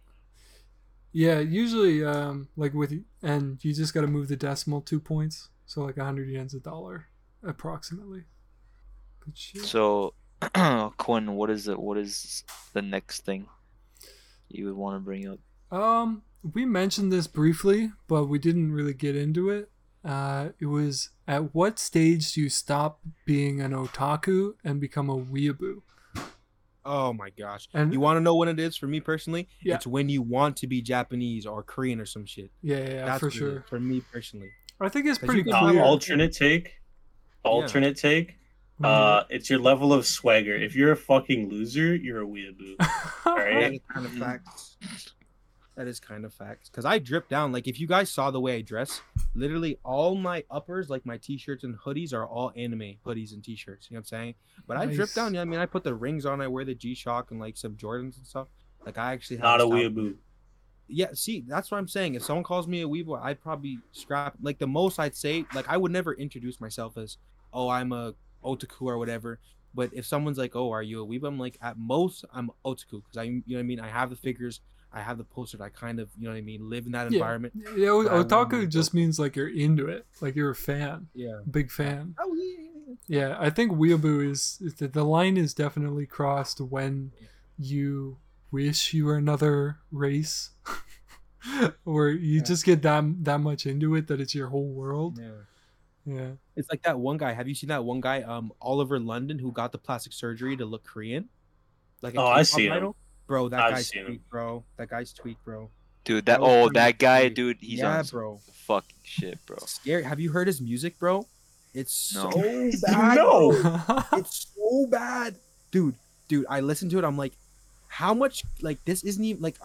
Yeah, usually um like with and you just got to move the decimal 2 points. So like 100 yen's a dollar approximately. Good. So, Quinn, what is it? What is the next thing you would want to bring up? Um we mentioned this briefly, but we didn't really get into it. Uh it was at what stage do you stop being an otaku and become a weeaboo? Oh my gosh. And You want to know when it is for me personally? Yeah. It's when you want to be Japanese or Korean or some shit. yeah, yeah, yeah, That's for what it is, sure. For me personally. I think it's pretty you Uh, clear. alternate take. Alternate take. Uh, it's your level of swagger. If you're a fucking loser, you're a weeaboo. All right. Kind of facts. That is kind of facts. Cause I drip down. Like if you guys saw the way I dress, literally all my uppers, like my t-shirts and hoodies, are all anime hoodies and t-shirts. You know what I'm saying? But I drip Nice. down. Yeah, I mean, I put the rings on. I wear the G-Shock and like some Jordans and stuff. Like I actually have Not a style. weeaboo. Yeah, see, that's what I'm saying. If someone calls me a weeble, I'd probably scrap. Like the most I'd say, like I would never introduce myself as, oh, I'm a otaku or whatever. But if someone's like, oh, are you a weeble? I'm like, at most, I'm otaku because I, you know what I mean. I have the figures, I have the poster. I kind of, you know what I mean, live in that Yeah. environment. Yeah, o- But I wanna otaku just otaku. means like you're into it, like you're a fan, Yeah. big fan. Oh yeah. Yeah, I think weeaboo is is the, the line is definitely crossed when you wish you were another race, or you Yeah. just get that that much into it that it's your whole world. Yeah. Yeah, It's like that one guy. Have you seen that one guy, um, Oliver London, who got the plastic surgery to look Korean? Like a Oh, I K-pop see him. Idol? Bro, that I've guy's seen him. bro. That guy's tweak, bro. Dude, That that was oh, pretty that guy, crazy. dude, he's yeah, on some bro. fucking shit, bro. Scary. Have you heard his music, bro? It's No. so bad. No. bro. It's so bad, dude. Dude, I listened to it. I'm like, how much? Like, this isn't even like.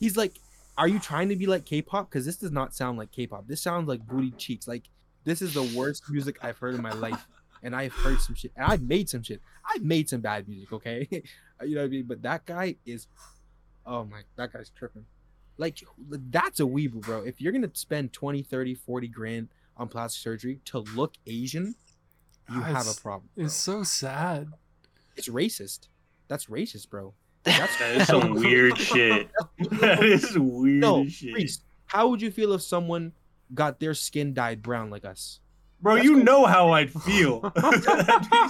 He's like, are you trying to be like K-pop? Because this does not sound like K-pop. This sounds like booty cheeks. Like, this is the worst music I've heard in my life. And I've heard some shit. And I've made some shit. I've made some bad music. Okay, you know what I mean. But that guy is, oh my, that guy's tripping. Like, that's a weeble, bro. If you're gonna spend 20, 30, 40 grand on plastic surgery to look Asian, you ah, have a problem. bro. it's so sad. It's racist. That's racist, bro. That is some weird shit. That is weird No, shit. Reese, how would you feel if someone got their skin dyed brown like us. Bro, That's you cool. know how I'd feel.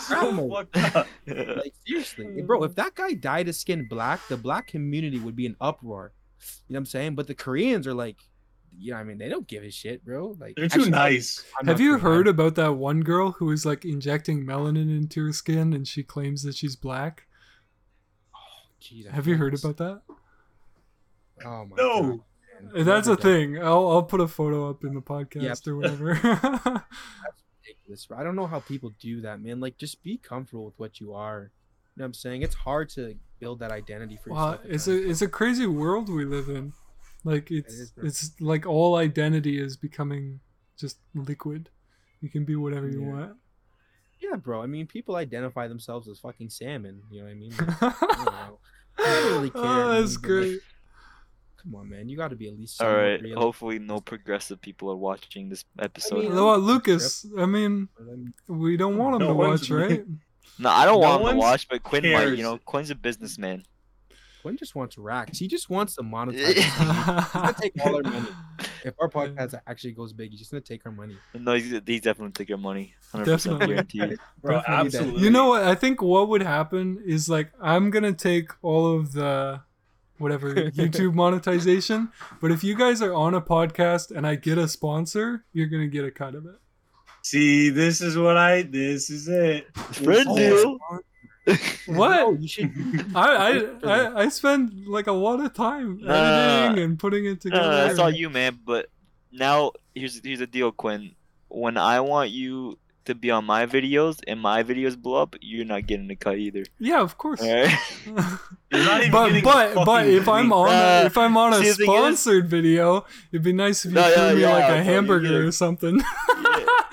So Bro. fucked. Like seriously, bro. If that guy dyed his skin black, the black community would be an uproar. You know what I'm saying? But the Koreans are like, you know, what I mean, they don't give a shit, bro. Like They're too actually, nice. I'm Have you Korean. heard about that one girl who was like injecting melanin into her skin and she claims that she's black? Oh, Jeez, I Have you heard about that? Oh my No. god. That's a thing. I'll I'll put a photo up in the podcast or whatever. ridiculous. I don't know how people do that, man. Like, just be comfortable with what you are. You know what I'm saying? It's hard to build that identity for wow, yourself. it's a it's a crazy world we live in. Like it's is, it's like all identity is becoming just liquid. You can be whatever you Yeah. want. yeah, bro. I mean, people identify themselves as fucking salmon. You know what I mean? Like, I know. I don't really ah, care. Oh, I that's mean, but, like, great. Come on, man. You got to be at least. All right. real. Hopefully, no progressive people are watching this episode. mean, Well, Lucas, I mean, we don't want him No to watch, really- right? no, I don't No want him to watch, but Quinn might. You know, Quinn's a businessman. Quinn just wants racks. He just wants to monetize. it. He's gonna take all our money. If our podcast actually goes big, he's just gonna take our money. No, he's, he's definitely take your money. 100% Definitely. guaranteed. Bro, Definitely absolutely. You know what? I think what would happen is like I'm gonna take all of the whatever YouTube monetization, but if you guys are on a podcast and I get a sponsor, you're gonna get a cut of it. See, this is what I. This is it. Friend Oh, deal. What? No. I, I I I spend like a lot of time Nah. editing and putting it together. no, that's all you, man. But now here's here's the deal, Quinn. When I want you to be on my videos and my videos blow up, you're not getting a cut either. Yeah, of course. All right. You're not even but but but if I'm on Uh, if I'm on a see, is- sponsored video, it'd be nice if you No, threw yeah, me yeah, like bro, a hamburger or something.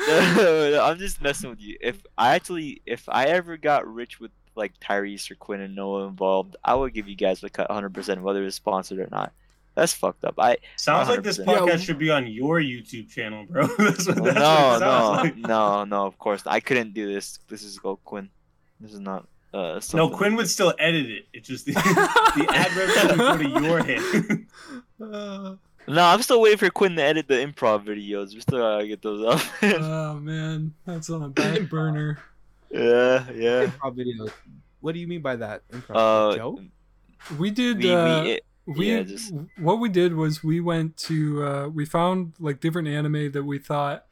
Yeah. I'm just messing with you. If I actually, if I ever got rich with like Tyrese or Quinn and Noah involved, I would give you guys a cut 100%, whether it's sponsored or not. That's fucked up. I Sounds like this podcast Yeah. should be on your YouTube channel, bro. that's what, that's no, what no, like. no, no. Of course, I couldn't do this. This is go Quinn. This is not. Uh, No, Quinn would still edit it. It's just the, the ad revenue would go to your head. Uh, No, I'm still waiting for Quinn to edit the improv videos. We still gotta get those up. oh man, that's on a back burner. yeah, yeah. Improv videos. What do you mean by that? Improv? Uh, Joe? We did. we, uh, we, it, we yeah, just- what we did was we went to uh, we found like different anime that we thought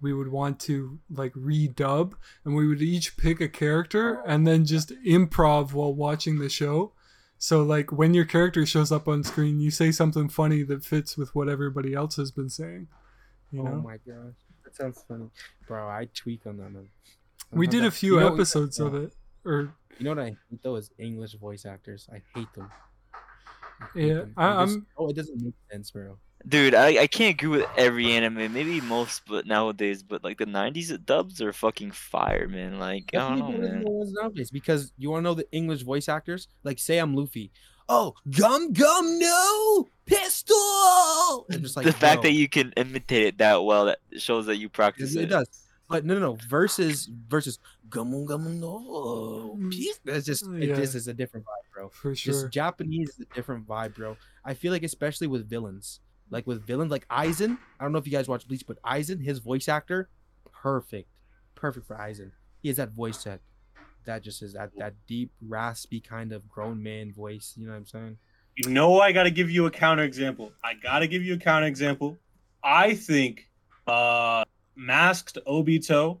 we would want to like redub and we would each pick a character and then just improv while watching the show so like when your character shows up on screen you say something funny that fits with what everybody else has been saying you Oh know my gosh, that sounds funny, bro. I tweak on that man. We did have a few you know- episodes of it or You know what I hate though is English voice actors. I hate them. I hate Yeah. I- They just- I'm- Oh, it doesn't make sense, bro. Dude, I, I can't agree with every anime, maybe most, but nowadays, but like the '90s dubs are fucking fire, man. Like I don't know, Definitely better than man. the ones nowadays because you want to know the English voice actors? Like, say I'm Luffy. Oh, gum gum no pistol. And just like the fact bro, that you can imitate it that well, that shows that you practice it, it. it does. But no, no, no. Versus versus gum gum no. Mm. pis- That's just it, Yeah. this is a different vibe, bro. for Just sure Japanese is a different vibe, bro. I feel like especially with villains, like with villains like Aizen. I don't know if you guys watch Bleach, but Aizen, his voice actor, perfect, perfect for Aizen. He has that voice set. That just is that that deep, raspy kind of grown man voice. You know what I'm saying? You know, I got to give you a counterexample. I got to give you a counterexample. I think uh, Masked Obito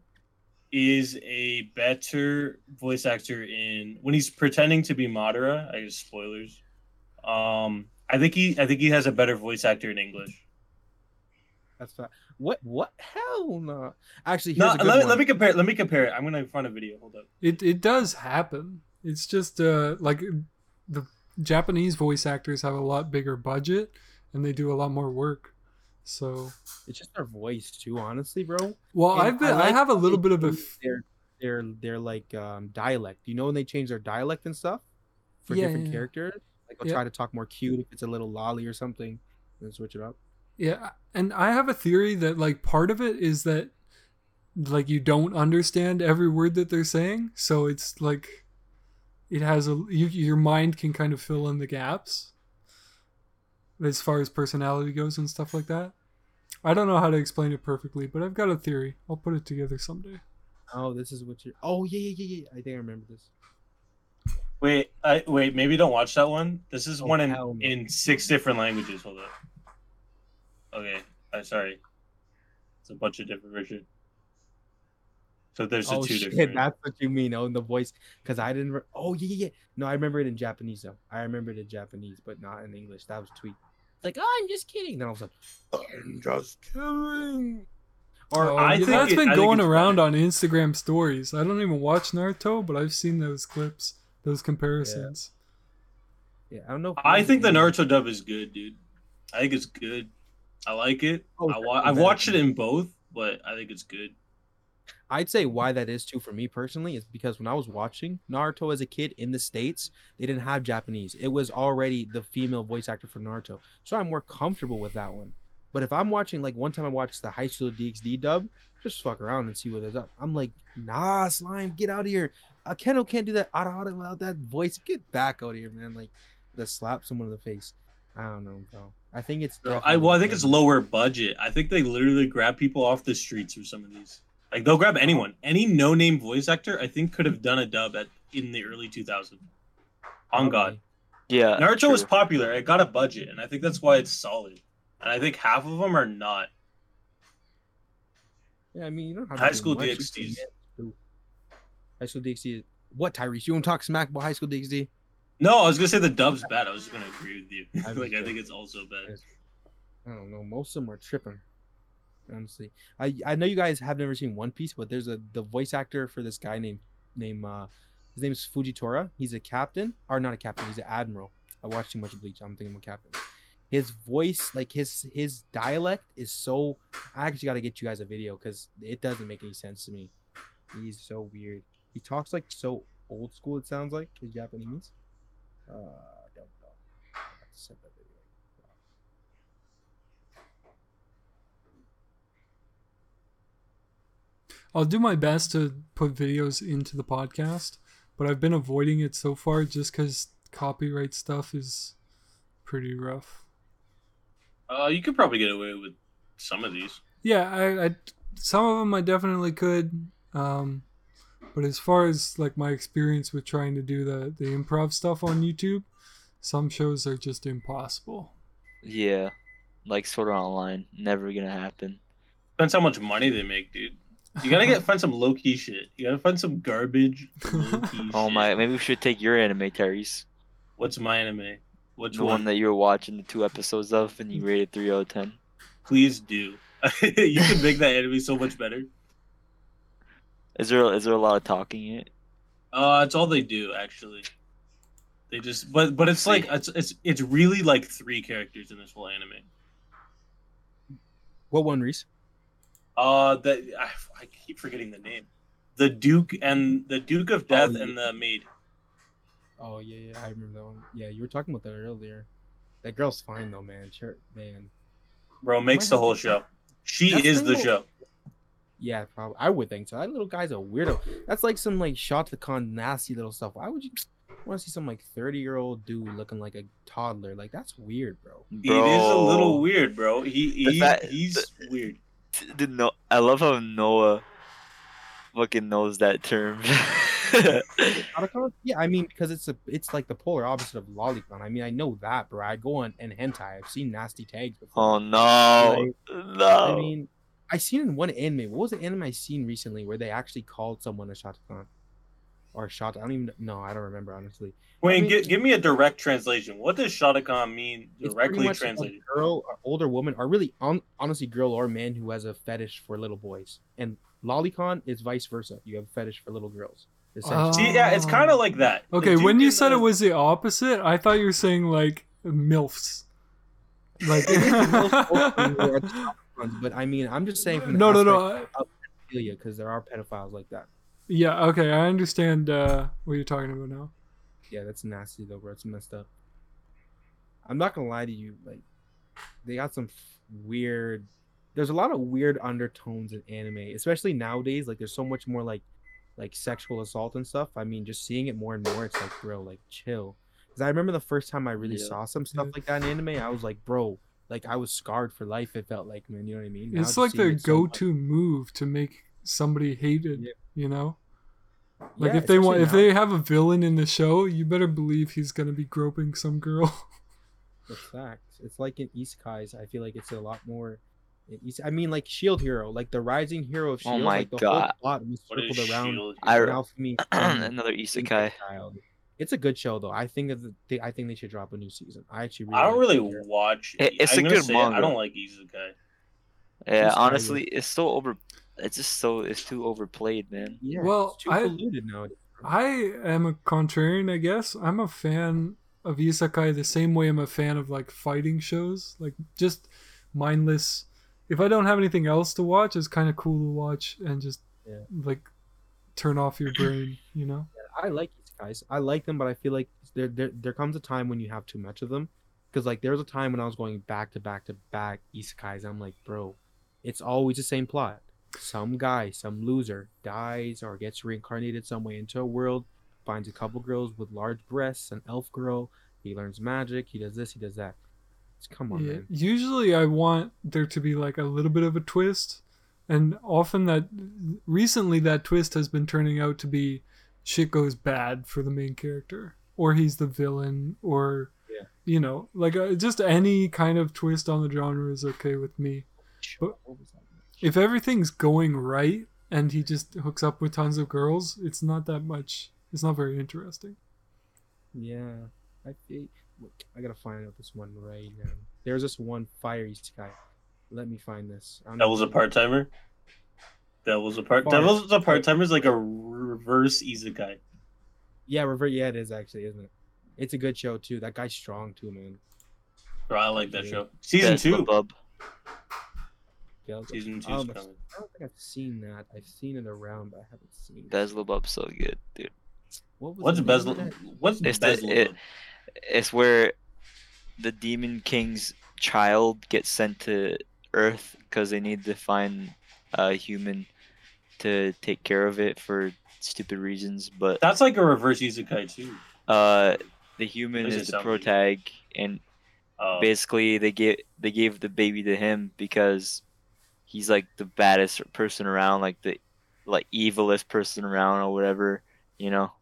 is a better voice actor in when he's pretending to be Madara. I guess spoilers. Um, I think he, I think he has a better voice actor in English. That's fa- what what hell no. Actually, here's No, a good let me one. let me compare. Let me compare it. I'm gonna find a video. Hold up. It it does happen. It's just uh like the Japanese voice actors have a lot bigger budget and they do a lot more work. So It's just their voice too, honestly, bro. well, And I've been I, like have a little bit of a f- their their their like um dialect. You know when they change their dialect and stuff for Yeah, different yeah. characters? Like they'll Yeah. try to talk more cute if it's a little loli or something, and switch it up. yeah, and I have a theory that like part of it is that like you don't understand every word that they're saying, so it's like it has a you, your mind can kind of fill in the gaps as far as personality goes and stuff like that. I don't know how to explain it perfectly, but I've got a theory. I'll put it together someday. Oh, this is what you're. Oh yeah, yeah, yeah, yeah. I think I remember this. Wait, I wait. Maybe don't watch that one. This is Oh, one in no. in six different languages. Hold up. Okay, I'm sorry. It's a bunch of different versions. So there's the oh two shit, different. that's what you mean. Oh, in the voice, because I didn't. Re- oh yeah, yeah, yeah. No, I remember it in Japanese though. I remember it in Japanese, but not in English. That was tweet. Like, oh, I'm just kidding. Then I was like, oh, I'm just kidding. Or Oh, I yeah, think that's it- been I going it's around better. on Instagram stories. I don't even watch Naruto, but I've seen those clips, those comparisons. yeah, I don't know. I think the was- Naruto dub is good, dude. I think it's good. I like it. Oh, I wa- I've better watched it in both, but I think it's good. I'd say why that is too for me personally is because when I was watching Naruto as a kid in the states, they didn't have Japanese. It was already the female voice actor for Naruto, so I'm more comfortable with that one. But if I'm watching, like one time I watched the High School DxD dub, just fuck around and see what is up. I'm like, nah, slime, get out of here. Uh, Keno can't do that out of without that voice. Get back out of here, man. Like, to slap someone in the face. I don't know, bro. I think it's. I well, I think it's lower budget. I think they literally grab people off the streets for some of these. Like they'll grab anyone, any no-name voice actor. I think could have done a dub at in the early 2000s. On God, Yeah. Naruto was popular. It got a budget, and I think that's why it's solid. And I think half of them are not. Yeah, I mean, you don't have High School much, DxD 's- High School DxD. What, Tyrese? You want to talk smack about High School DxD? No, I was gonna say the dub's bad. I was just gonna agree with you. I was like I think it's also bad. I don't know. Most of them are tripping. Honestly, I I know you guys have never seen One Piece, but there's a the voice actor for this guy named name uh his name is Fujitora. He's a captain, or not a captain. He's an admiral. I watched too much Bleach. I'm thinking of a captain. His voice, like his his dialect, is so. I actually got to get you guys a video because it doesn't make any sense to me. He's so weird. He talks like so old school. It sounds like his Japanese. Uh, don't know. I have to send that video. I'll do my best to put videos into the podcast, but I've been avoiding it so far just because copyright stuff is pretty rough. Uh, you could probably get away with some of these. Yeah, I, I some of them I definitely could, um, but as far as like my experience with trying to do the the improv stuff on YouTube, some shows are just impossible. Yeah. Like sort of Online. Never gonna happen. Depends how much money they make, dude. You gotta get find some low key shit. You gotta find some garbage low Oh shit. my! Maybe we should take your anime, Tyrese. What's my anime? Which The one? one that you were watching the two episodes of, and you rated three out of ten. Please do. you can make that anime so much better. Is there is there a lot of talking in it? Uh, it's all they do actually. They just, but but it's like it's it's it's really like three characters in this whole anime. What one, Reese? Uh, that I, I keep forgetting the name. The Duke and the Duke of Death yeah. and the Maid. Oh yeah, yeah, I remember that one. Yeah, you were talking about that earlier. That girl's fine though, man. Sure, man. Bro makes the whole show. She That's is the the show. Yeah, probably. I would think so. That little guy's a weirdo. That's like some like shotacon nasty little stuff. Why would you want to see some like thirty year old dude looking like a toddler? Like that's weird, bro. It is a little weird, bro. He, he fact- he's weird. Did no, I love how Noah fucking knows that term. Yeah, I mean because it's a it's like the polar opposite of lolicon. I mean I know that, bro. I go on and hentai. I've seen nasty tags before. oh no, no. I mean, I seen in one anime. What was the anime I seen recently where they actually called someone a Shotacon? Or shot? I don't even no, I don't remember honestly. Wayne, mean- gi- give me a direct translation. What does Shotacon mean directly much translated? a girl, or older woman, or really on, honestly, girl or man who has a fetish for little boys. And lolicon is vice versa. You have a fetish for little girls. essentially. Ah. See, yeah, it's kind of like that. Okay, when you said the- it was the opposite, I thought you were saying like milfs. Like but I mean, I'm just saying. From the no, no, aspect no. because there are pedophiles like that. Yeah, okay, I understand uh, what you're talking about now. Yeah, that's nasty though, bro. It's messed up. I'm not gonna lie to you. Like, they got some f- weird. There's a lot of weird undertones in anime, especially nowadays. Like, there's so much more like, like sexual assault and stuff. I mean, just seeing it more and more, it's like, bro, like chill. Because I remember the first time I really Yeah. saw some stuff Yeah. like that in anime, I was like, bro, like I was scarred for life. It felt like, man, you know what I mean? Now it's like seeing the it so go-to move to make somebody hated. Yeah. You know, like Yeah, if they want, especially if they have a villain in the show, you better believe he's gonna be groping some girl. That's facts. It's like in East Isekais. I feel like it's a lot more. In I mean, like Shield Hero, like the rising hero of Shield. Oh my like the God. whole plot was circled around Shield? I- Naofumi and Another isekai. Child. It's a good show though. I think that they, I think they should drop a new season. I actually really I don't really Shield Hero. watch. It- it's I'm a good say it, I don't like Isekai. Yeah, honestly, it's so over. It's just so it's too overplayed, man. Yeah, Well, it's too I- polluted nowadays. I am a contrarian, I guess. I'm a fan of isekai the same way I'm a fan of like fighting shows, like just mindless. If I don't have anything else to watch, it's kind of cool to watch and just Yeah. like turn off your brain, you know. I like Isekais. I like them, but I feel like there there there comes a time when you have too much of them. Because like there was a time when I was going back to back to back Isekais. I'm like, bro, it's always the same plot. Some guy, some loser, dies or gets reincarnated some way into a world, finds a couple girls with large breasts, an elf girl. He learns magic. He does this. He does that. It's, come on, Yeah, man. usually I want there to be like a little bit of a twist, and often that recently that twist has been turning out to be shit goes bad for the main character, or he's the villain, or Yeah. you know, like uh, just any kind of twist on the genre is okay with me. But- What was that? If everything's going right and he just hooks up with tons of girls, it's not that much. It's not very interesting. Yeah, I feel. I gotta find out this one right now. There's this one fire Isekai. Let me find this. I don't Devil's a part timer. Devil's a part. Fire. Devil's a part timer is like a reverse Isekai. Yeah, revert. Yeah, it is actually, isn't it? It's a good show too. That guy's strong too, man. Bro, I like that show. Season Best two. Bub. Yeah, Season two um, coming. I don't think I've seen that. I've seen it around, but I haven't seen. it. Beelzebub so good, dude. What was What's the name of Bezel? that? What's It's the- it- It's where the Demon King's child gets sent to Earth because they need to find a human to take care of it for stupid reasons. But That's like a reverse Isekai too. uh, the human Does it is the sound pro tag, and Uh, basically they gave they gave the baby to him because he's like the baddest person around, like the like evilest person around or whatever, you know.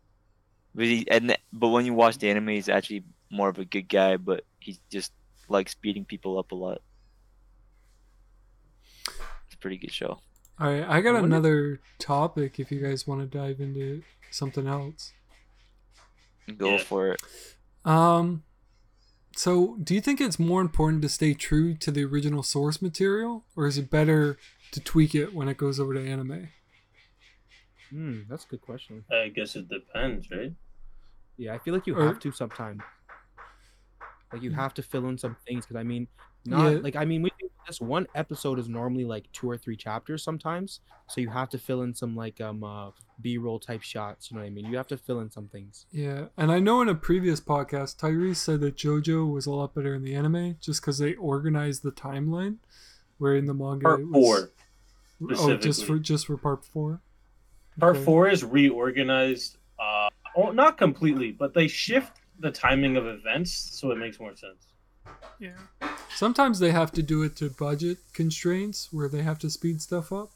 But he, and th- but when you watch the anime, he's actually more of a good guy, but he just likes beating people up a lot. It's a pretty good show. All right, I got I wonder- another topic if you guys want to dive into something else. Go Yeah. for it. Um, so do you think it's more important to stay true to the original source material, or is it better to tweak it when it goes over to anime? Hmm, that's a good question. I guess it depends, right? Yeah, I feel like you Or- have to sometimes. Like you have to fill in some things because I mean, not Yeah. like I mean, we this one episode is normally like two or three chapters sometimes, so you have to fill in some like um uh, B-roll type shots. You know what I mean? You have to fill in some things. Yeah, and I know in a previous podcast, Tyrese said that JoJo was a lot better in the anime just because they organized the timeline, where in the manga Part it was, four. Oh, just for just for part four. Part Okay. four is reorganized. Uh, oh, not completely, but they shift the timing of events so it makes more sense. Yeah. Sometimes they have to do it to budget constraints where they have to speed stuff up,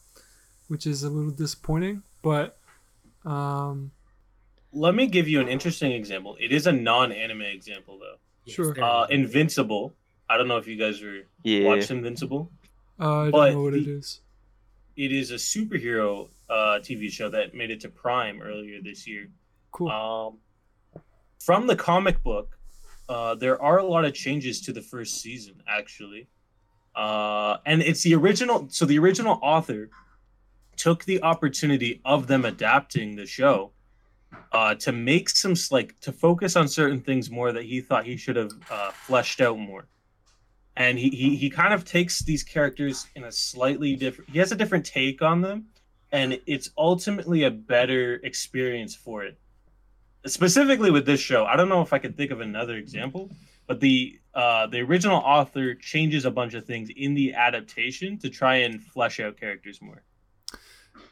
which is a little disappointing. But um, Let me give you an interesting example. It is a non-anime example though. Sure. Uh. Invincible. I don't know if you guys are Yeah. watched Invincible. uh, I don't But know what it the- is. It is a superhero uh, TV show that made it to Prime earlier this year. Cool. Um, from the comic book, uh, there are a lot of changes to the first season, actually. Uh, and it's the original. So the original author took the opportunity of them adapting the show uh, to make some like to focus on certain things more that he thought he should have uh, fleshed out more. And he, he he kind of takes these characters in a slightly different. He has a different take on them, and it's ultimately a better experience for it specifically with this show i don't know if i can think of another example but the uh the original author changes a bunch of things in the adaptation to try and flesh out characters more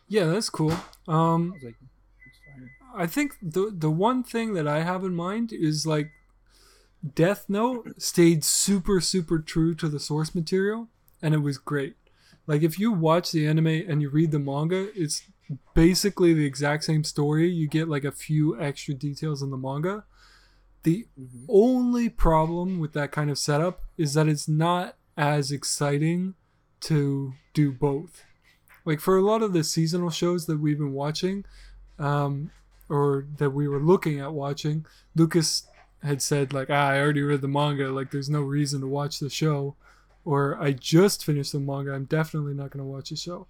yeah, that's cool. I Um, was like, it's fine. I think the the one thing that I have in mind is like Death Note stayed super super true to the source material, and it was great. Like if you watch the anime and you read the manga, it's basically the exact same story. You get like a few extra details in the manga. The Mhm. only problem with that kind of setup is that it's not as exciting to do both. Like for a lot of the seasonal shows that we've been watching, um, or that we were looking at watching, Lucas had said like, ah, I already read the manga. Like, there's no reason to watch the show, or I just finished the manga. I'm definitely not going to watch the show.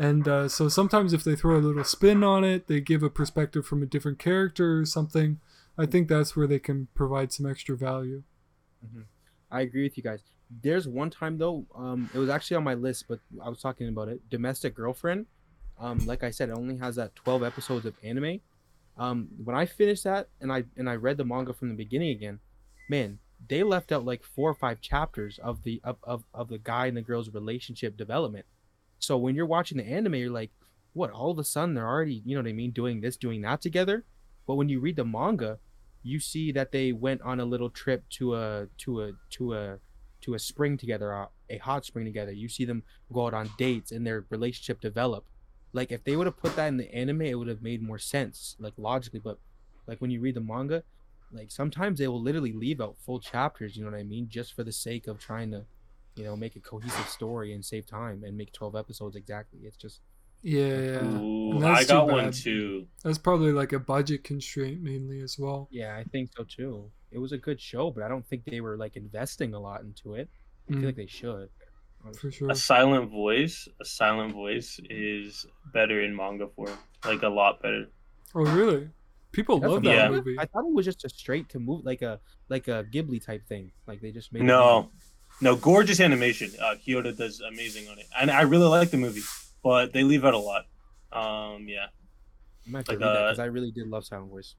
And uh, so sometimes if they throw a little spin on it, they give a perspective from a different character or something. I think that's where they can provide some extra value. I agree with you guys. There's one time though, um, it was actually on my list, but I was talking about it. Domestic Girlfriend. Um, like I said, it only has that 12 episodes of anime. Um, when I finished that and I and I read the manga from the beginning again, man, they left out like four or five chapters of the of, of, of the guy and the girl's relationship development. So when you're watching the anime, you're like, what? All of a sudden they're already, you know what I mean, doing this, doing that together. But when you read the manga, you see that they went on a little trip to a to a to a to a spring together, a, a hot spring together. You see them go out on dates and their relationship develop. Like if they would have put that in the anime, it would have made more sense, like logically. But like when you read the manga, like sometimes they will literally leave out full chapters. You know what I mean? Just for the sake of trying to, you know, make a cohesive story and save time and make twelve episodes exactly. It's just Yeah, yeah. Ooh, And I got too one too. That's probably like a budget constraint mainly as well. yeah, I think so too. It was a good show, but I don't think they were like investing a lot into it. I feel Mm, like they should. for sure. A silent voice, a silent voice is better in manga form, like a lot better. Oh, really? People That's love that Yeah. movie. I thought it was just a straight to move like a like a Ghibli type thing. Like they just made it No, no, gorgeous animation. Uh, Kyoto does amazing on it, and I really like the movie, but they leave out a lot. Um, yeah, I might like, read that uh, because I really did love Silent Voice.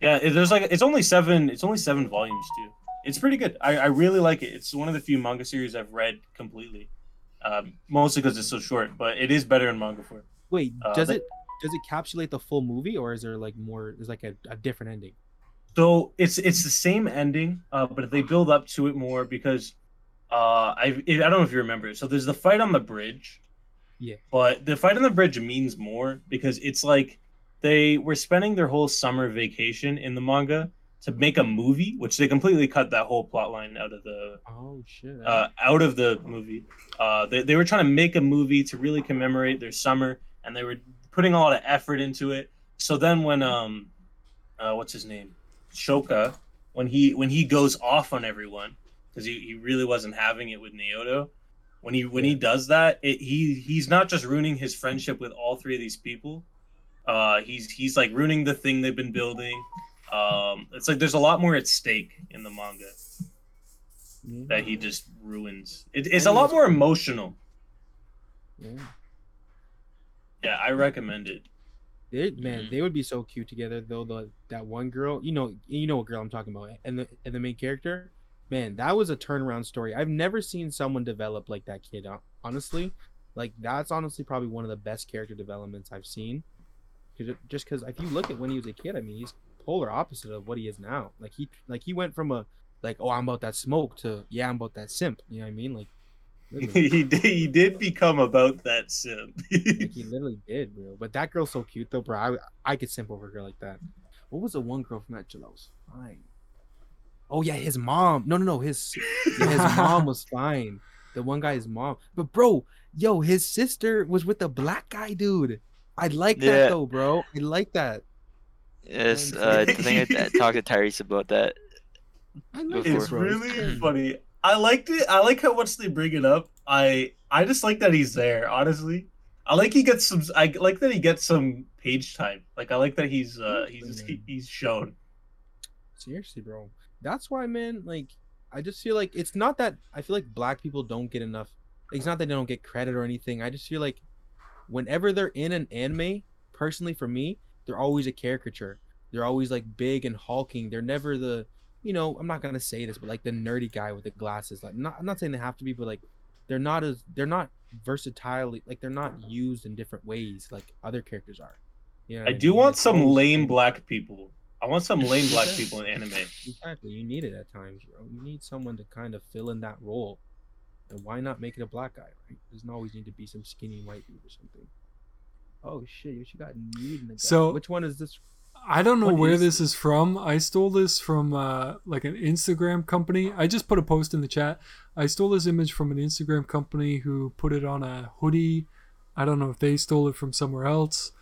yeah. it- There's like it's only seven. It's only seven volumes too. It's pretty good. I, I really like it. It's one of the few manga series I've read completely, um, mostly because it's so short. But it is better in manga form. Wait, uh, does they- it does it capsulate the full movie or is there like more? Is like a, a different ending? So it's it's the same ending, uh, but they build up to it more because uh, I I don't know if you remember. So there's the fight on the bridge. Yeah. But the fight on the bridge means more because it's like they were spending their whole summer vacation in the manga to make a movie, which they completely cut that whole plot line out of the Oh shit! uh, out of the movie. Uh, they, they were trying to make a movie to really commemorate their summer, and they were putting a lot of effort into it. So then when um, uh, what's his name, Shoka, when he when he goes off on everyone because he, he really wasn't having it with Naoto. When he when he does that, it, he he's not just ruining his friendship with all three of these people. Uh, he's he's like ruining the thing they've been building. Um, it's like there's a lot more at stake in the manga Yeah, that he just ruins. It, it's a lot more emotional. yeah. Yeah, I recommend it. They, man, Mhm. they would be so cute together though. The that one girl, you know, you know what girl I'm talking about, and the and the main character, man, that was a turnaround story. I've never seen someone develop like that kid. Honestly, like that's honestly probably one of the best character developments I've seen. just because if you look at when he was a kid, I mean, he's polar opposite of what he is now. Like he like he went from a like oh I'm about that smoke to yeah I'm about that simp. You know what I mean? Like, he did, he did become about that simp. Like he literally did, bro. But that girl's so cute though, bro. I I could simp over a girl like that. What was the one girl from that Jalos? Fine. Oh yeah, his mom. No, no, no. His yeah, his mom was fine. The one guy's mom. But bro, yo, his sister was with the black guy, dude. I like Yeah. that though, bro. I like that. Yes, uh, I think I, I talked to Tyrese about that. I Before. it's really funny. I liked it. I like how much they bring it up. I I just like that he's there. Honestly, I like he gets some. I like that he gets some page time. Like I like that he's uh he's he's shown. Seriously, bro. That's why, man. Like, I just feel like it's not that I feel like black people don't get enough. It's not that they don't get credit or anything. I just feel like whenever they're in an anime, personally for me, they're always a caricature. They're always like big and hulking. They're never the, you know, I'm not gonna say this, but like the nerdy guy with the glasses. Like, not, I'm not saying they have to be, but like, they're not as they're not versatile. Like, they're not used in different ways like other characters are. You know what I do mean? want some lame black people I want some lame black people in anime. Exactly. You need it at times, bro. You need someone to kind of fill in that role. And why not make it a black guy, right? It Doesn't always need to be some skinny white dude or something. Oh shit, you got need in the guy. So- which one is this? I don't know What where is this is from. I stole this from uh, like an Instagram company. I just put a post in the chat. I stole this image from an Instagram company who put it on a hoodie. I don't know if they stole it from somewhere else.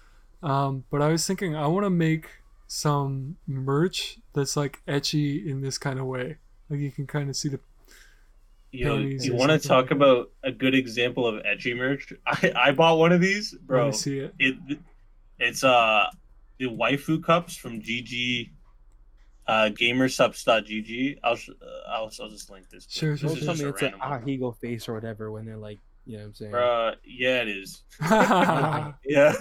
Um, but I was thinking I want to make some merch that's like etchy in this kind of way. Like you can kind of see the You know, you want to something like talk about a good example of edgy merch? I, I bought one of these, Let bro. me see it. It it's uh the waifu cups from GG uh gamersupps.gg. I'll sh- uh, I'll I'll just link this. Sure, sure, This sure. tell me it's an random one. Ahegao face or whatever when they're like, you know what I'm saying? Bruh, yeah, it is. Yeah.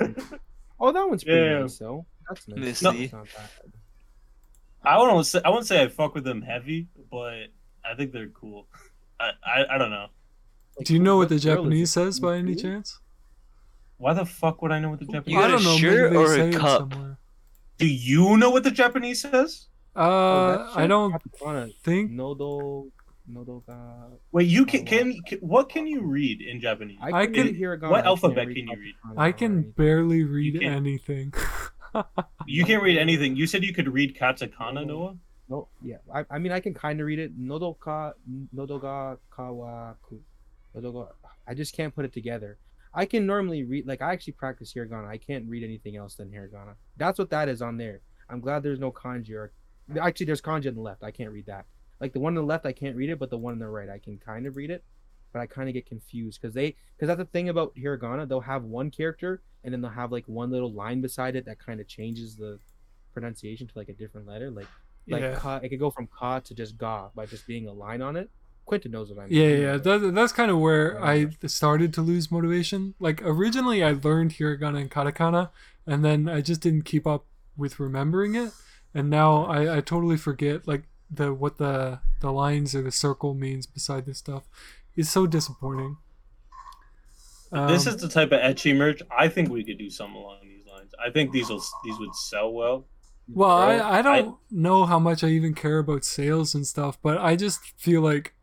Oh, that one's pretty Yeah. nice though. That's nice. Let's That's not bad. I wouldn't say I wouldn't say I fuck with them heavy, but I think they're cool. I I, I don't know. Do you know what the Japanese says by any chance? Why the fuck would I know what the Japanese? You got I a don't know. shirt maybe they or a say it cup? somewhere. Do you know what the Japanese says? Oh, Uh, that I don't Katakana. think. Nodo, Nodo ga. Wait, you can can, can what can you read in Japanese? I I can, can- read hiragana, what alphabet can you read? I can barely read anything. You can't read anything. You said you could read katakana, Noah. No, yeah. I, I mean, I can kind of read it. Nodo ka, nodo ga kawaku. Nodo ga. I just can't put it together. I can normally read, like, I actually practice hiragana. I can't read anything else than hiragana. That's what that is on there. I'm glad there's no kanji or. Actually, there's kanji on the left. I can't read that. Like, the one on the left, I can't read it, but the one on the right, I can kind of read it. But I kind of get confused because they, because that's the thing about hiragana. They'll have one character and then they'll have, like, one little line beside it that kind of changes the pronunciation to, like, a different letter. Like, like yeah. ka, it could go from ka to just ga by just being a line on it. Quentin knows what I mean. Yeah, yeah, that, that's kind of where I started to lose motivation. Like originally, I learned hiragana and katakana, and then I just didn't keep up with remembering it, and now I, I totally forget like the what the the lines or the circle means beside this stuff. It's so disappointing. this Um, is the type of etchy merch. I think we could do something along these lines. I think these will these would sell well. Well, Bro, I, I don't know how much I even care about sales and stuff, but I just feel like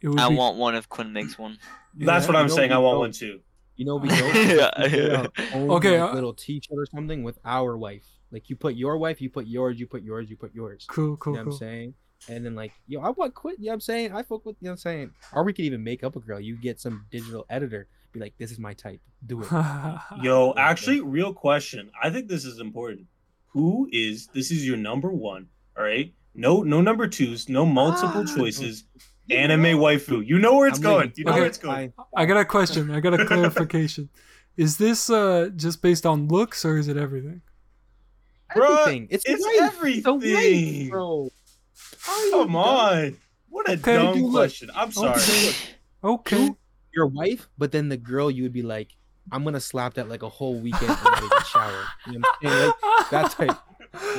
it would I be. want one if Quinn makes one. That's what I'm saying. I want don't- one too. You know, we don't. Yeah, yeah. Okay, okay. uh, little T-shirt or something with our wife. Like you put your wife, you put yours, you put yours, you put yours. Cool, You cool, know what cool. I'm saying? And then like, yo, I want quit. You know what I'm saying? I fuck with. You know what I'm saying? Or we could even make up a girl. You get some digital editor. Be like, this is my type. Do it. Yo, actually, real question. I think this is important. Who is this? Is your number one? All right. No, no number twos. No multiple Ah, choices. You Anime waifu. You know where it's I'm going. leaving. You know Okay. where it's going. Fine. I got a question. I got a clarification. Is this uh, just based on looks or is it everything? Bruh, Everything. It's, it's wife. The wife, everything. bro. Are you Come on. What a Okay, dumb dude, look. question. I'm sorry. Okay. Okay. You- your wife, but then the girl, you would be like, I'm gonna slap that like a whole weekend and not even shower. You know what I'm saying? Like, that type.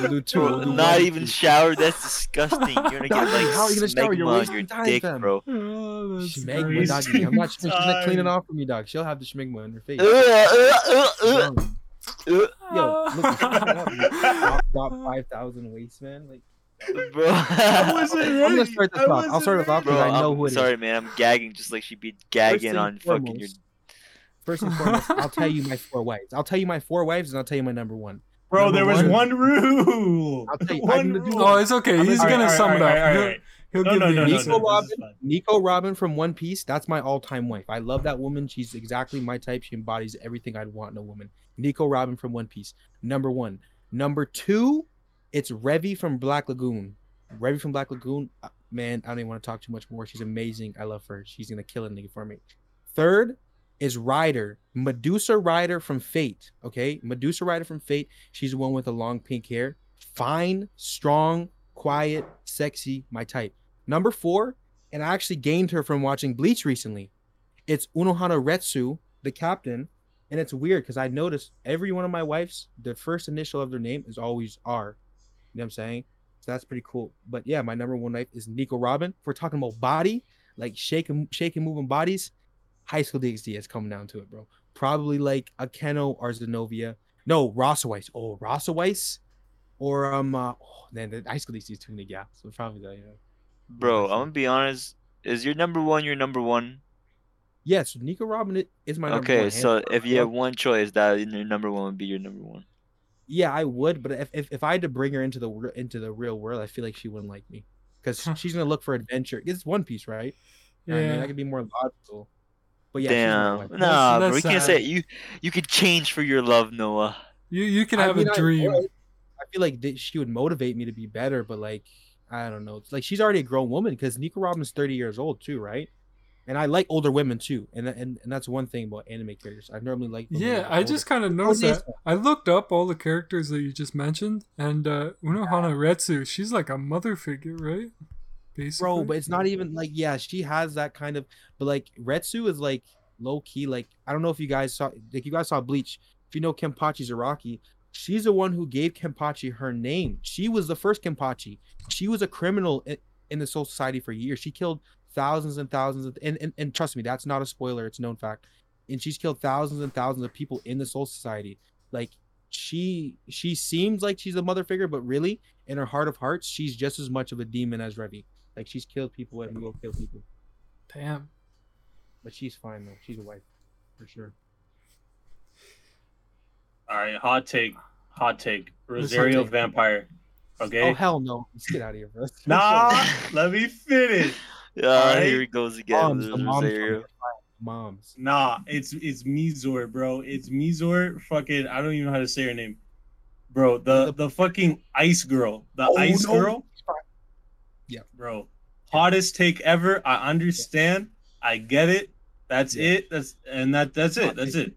We'll do two. We'll do Not one, even two. shower. That's disgusting. You're gonna get Doggy, like how are you gonna shower? You're smegma on wasting your time, dick, fam. bro. Oh, that's Schmegma, great. doggy. I'm not. She's gonna clean it off for me, dog. She'll have the schmegma in her face. Uh, uh, uh, Um, uh, Yo, look, shut up, you top, top five thousand waste man. Like, bro. I wasn't I'm gonna start this I off. I'll start it off because I know I'm who it is. sorry, man. I'm gagging just like she'd be gagging and on fucking your. foremost, First and foremost, I'll tell you my four wives. I'll tell you my four wives, and I'll tell you my number one. Bro, Number there was one- one rule. I'll tell you, I One can do rule. Oh, it's okay. I'm He's gonna- gonna Alright, sum it alright, up. alright, He'll- alright. He'll No, give no, you no, no, Nico Robin. Nico Robin from One Piece. That's my all-time wife. I love that woman. She's exactly my type. She embodies everything I'd want in a woman. Nico Robin from One Piece. Number one. Number two, it's Revy from Black Lagoon. Revy from Black Lagoon. uh, Man, I don't even want to talk too much more. She's amazing. I love her. She's gonna kill a nigga for me. Third is Rider, Medusa Rider from Fate. Okay, Medusa Rider from Fate. She's the one with the long pink hair. Fine, strong, quiet, sexy, my type. Number four, and I actually gained her from watching Bleach recently. It's Unohana Retsu, the captain, and it's weird because I noticed every one of my wives, the first initial of their name is always R. Know what I'm saying? So that's pretty cool. But yeah, my number one knife is Nico Robin. If we're talking about body, like shaking, shaking, moving bodies, High School DxD is coming down to it, bro. Probably like Akeno or Xenovia. No, Rossweisse. Oh, Rossweisse. or um, uh, oh, man, the high school DxD is too many gaps. So probably that, yeah. Bro, I'm gonna be honest. Is your number one your number one? Yes, Nico Robin is my number Okay, one, so if you have one choice, that your number one would be your number one. Yeah, I would, but if, if if I had to bring her into the into the real world, I feel like she wouldn't like me because Huh. she's gonna look for adventure. It's One Piece, right? Yeah, I mean, Yeah. that could be more logical. But yeah, she's not my Damn. wife. Nah, bro, that's you can't say it. you you could change for your love, Noah. You you can I have mean, a I dream. would. I feel like that she would motivate me to be better, but like I don't know. It's like she's already a grown woman because Nico Robin's 30 years old too, right? And I like older women too, and and, and that's one thing about anime characters. I normally like. Yeah, I older. just kind of noticed that. I looked up all the characters that you just mentioned, and uh, Unohana Retsu, she's like a mother figure, right? Basically. bro, but it's not even like yeah, she has that kind of, but like Retsu is like low key. Like I don't know if you guys saw, like you guys saw Bleach. If you know Kenpachi Zaraki, she's the one who gave Kenpachi her name. She was the first Kenpachi. She was a criminal in, in the Soul Society for years. She killed thousands and thousands of, and, and and trust me, that's not a spoiler. It's a known fact. And she's killed thousands and thousands of people in the Soul Society. Like she she seems like she's a mother figure, but really in her heart of hearts, she's just as much of a demon as Revy. Like she's killed people and will kill people. Damn. But she's fine though. She's a wife. For sure. All right, hot take, hot take. Rosario take. Vampire. Okay. Oh hell no. Let's get out of here, bro. nah, let me finish. Yeah, Alright. here he goes again. Moms, the moms, moms. Nah, it's it's Mizore, bro. It's Mizore. Fucking, I don't even know how to say her name, bro. The the fucking ice girl, the Oh, ice no. girl, Yeah. bro. Hottest take ever. I understand. I get it. That's Yeah. it. That's and that that's it. Hot That's take. it.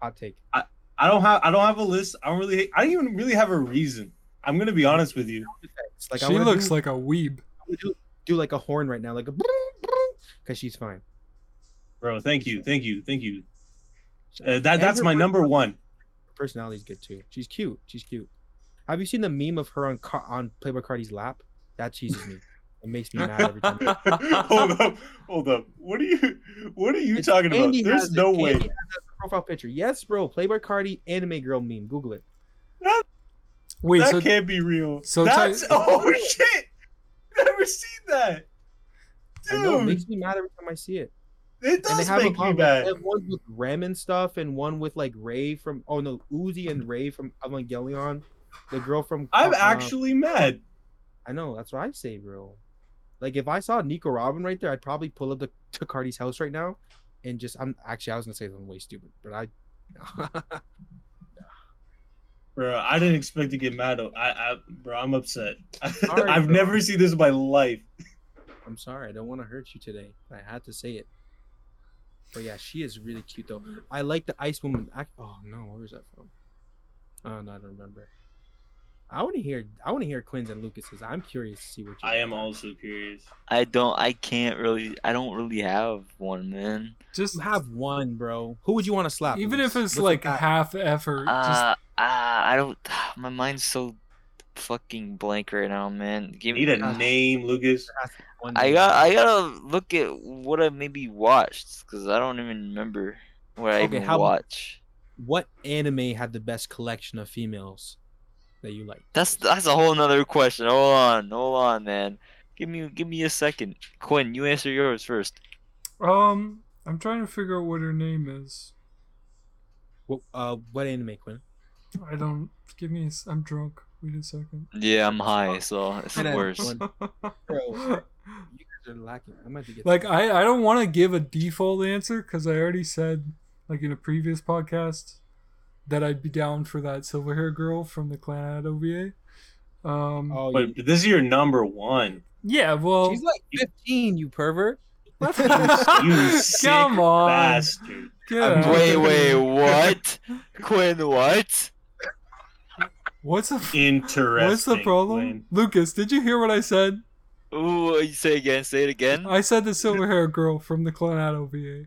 Hot take. I I don't have I don't have a list. I don't really. I don't even really have a reason. I'm gonna be honest with you. It's like she looks like a weeb. Like do, do like a horn right now, like a because she's fine. Bro, thank you, thank you, thank you. Uh, that that's my number one. Personality's good too. She's cute. She's cute. Have you seen the meme of her on Car- on Playboi Carti's lap? That cheeses me. It makes me mad every time. hold up, hold up. What are you? What are you It's- talking about? There's has it. no way. has that profile picture. Yes, bro. Playboi Carti anime girl meme. Google it. Wait, that so can't be real. so that's Ty- oh shit. Never seen that, I know. It dude. makes me mad every time I see it. It And they does have a make me bad. They have one with Rem and stuff, and one with like Rei from oh no, Uzi and Rei from Evangelion. The girl from I'm uh, actually mad. I know that's what I say, bro. Like if I saw Nico Robin right there, I'd probably pull up the, to Carti's house right now, and just I'm actually I was gonna say something way stupid, but I. Bro, I didn't expect to get mad. I, I bro, I'm upset. Sorry, I've bro. never seen this in my life. I'm sorry, I don't want to hurt you today. I had to say it. But yeah, she is really cute though. I like the Ice Woman. I, oh no, where is that from? Oh no, I don't remember. I want to hear. I want to hear Quinn's and Lucas's. I'm curious to see what. You I am also curious. I don't. I can't really. I don't really have one, man. just have one, bro. Who would you want to slap? even if it's What's like half effort, just Uh, uh, I don't. My mind's so fucking blank right now, man. Give Need me. a name, Lucas. There has to be one I got. I gotta look at what I maybe watched because I don't even remember what I Okay, even how watch. What anime had the best collection of females that you like? That's that's a whole nother question. Hold on, hold on, man. Give me give me a second. Quinn, you answer yours first. um, I'm trying to figure out what her name is. What uh what anime, Quinn? I don't. Give me. I'm drunk. Wait a second. Yeah, I'm high, so it's the Kinda worst. Bro, you guys are lacking. I'm about to get like I, I don't want to give a default answer because I already said like in a previous podcast that I'd be down for that silver hair girl from the Clan OVA. Um, Oh, But you, this is your number one. yeah, well, she's like 15, you pervert. You sick come on, bastard. Get I'm- Wait, wait, what? Quinn, what? What's the Interesting. what's the problem, Wayne. Lucas? Did you hear what I said? Ooh, you say again? Say it again. I said the silver hair girl from the Clan OVA.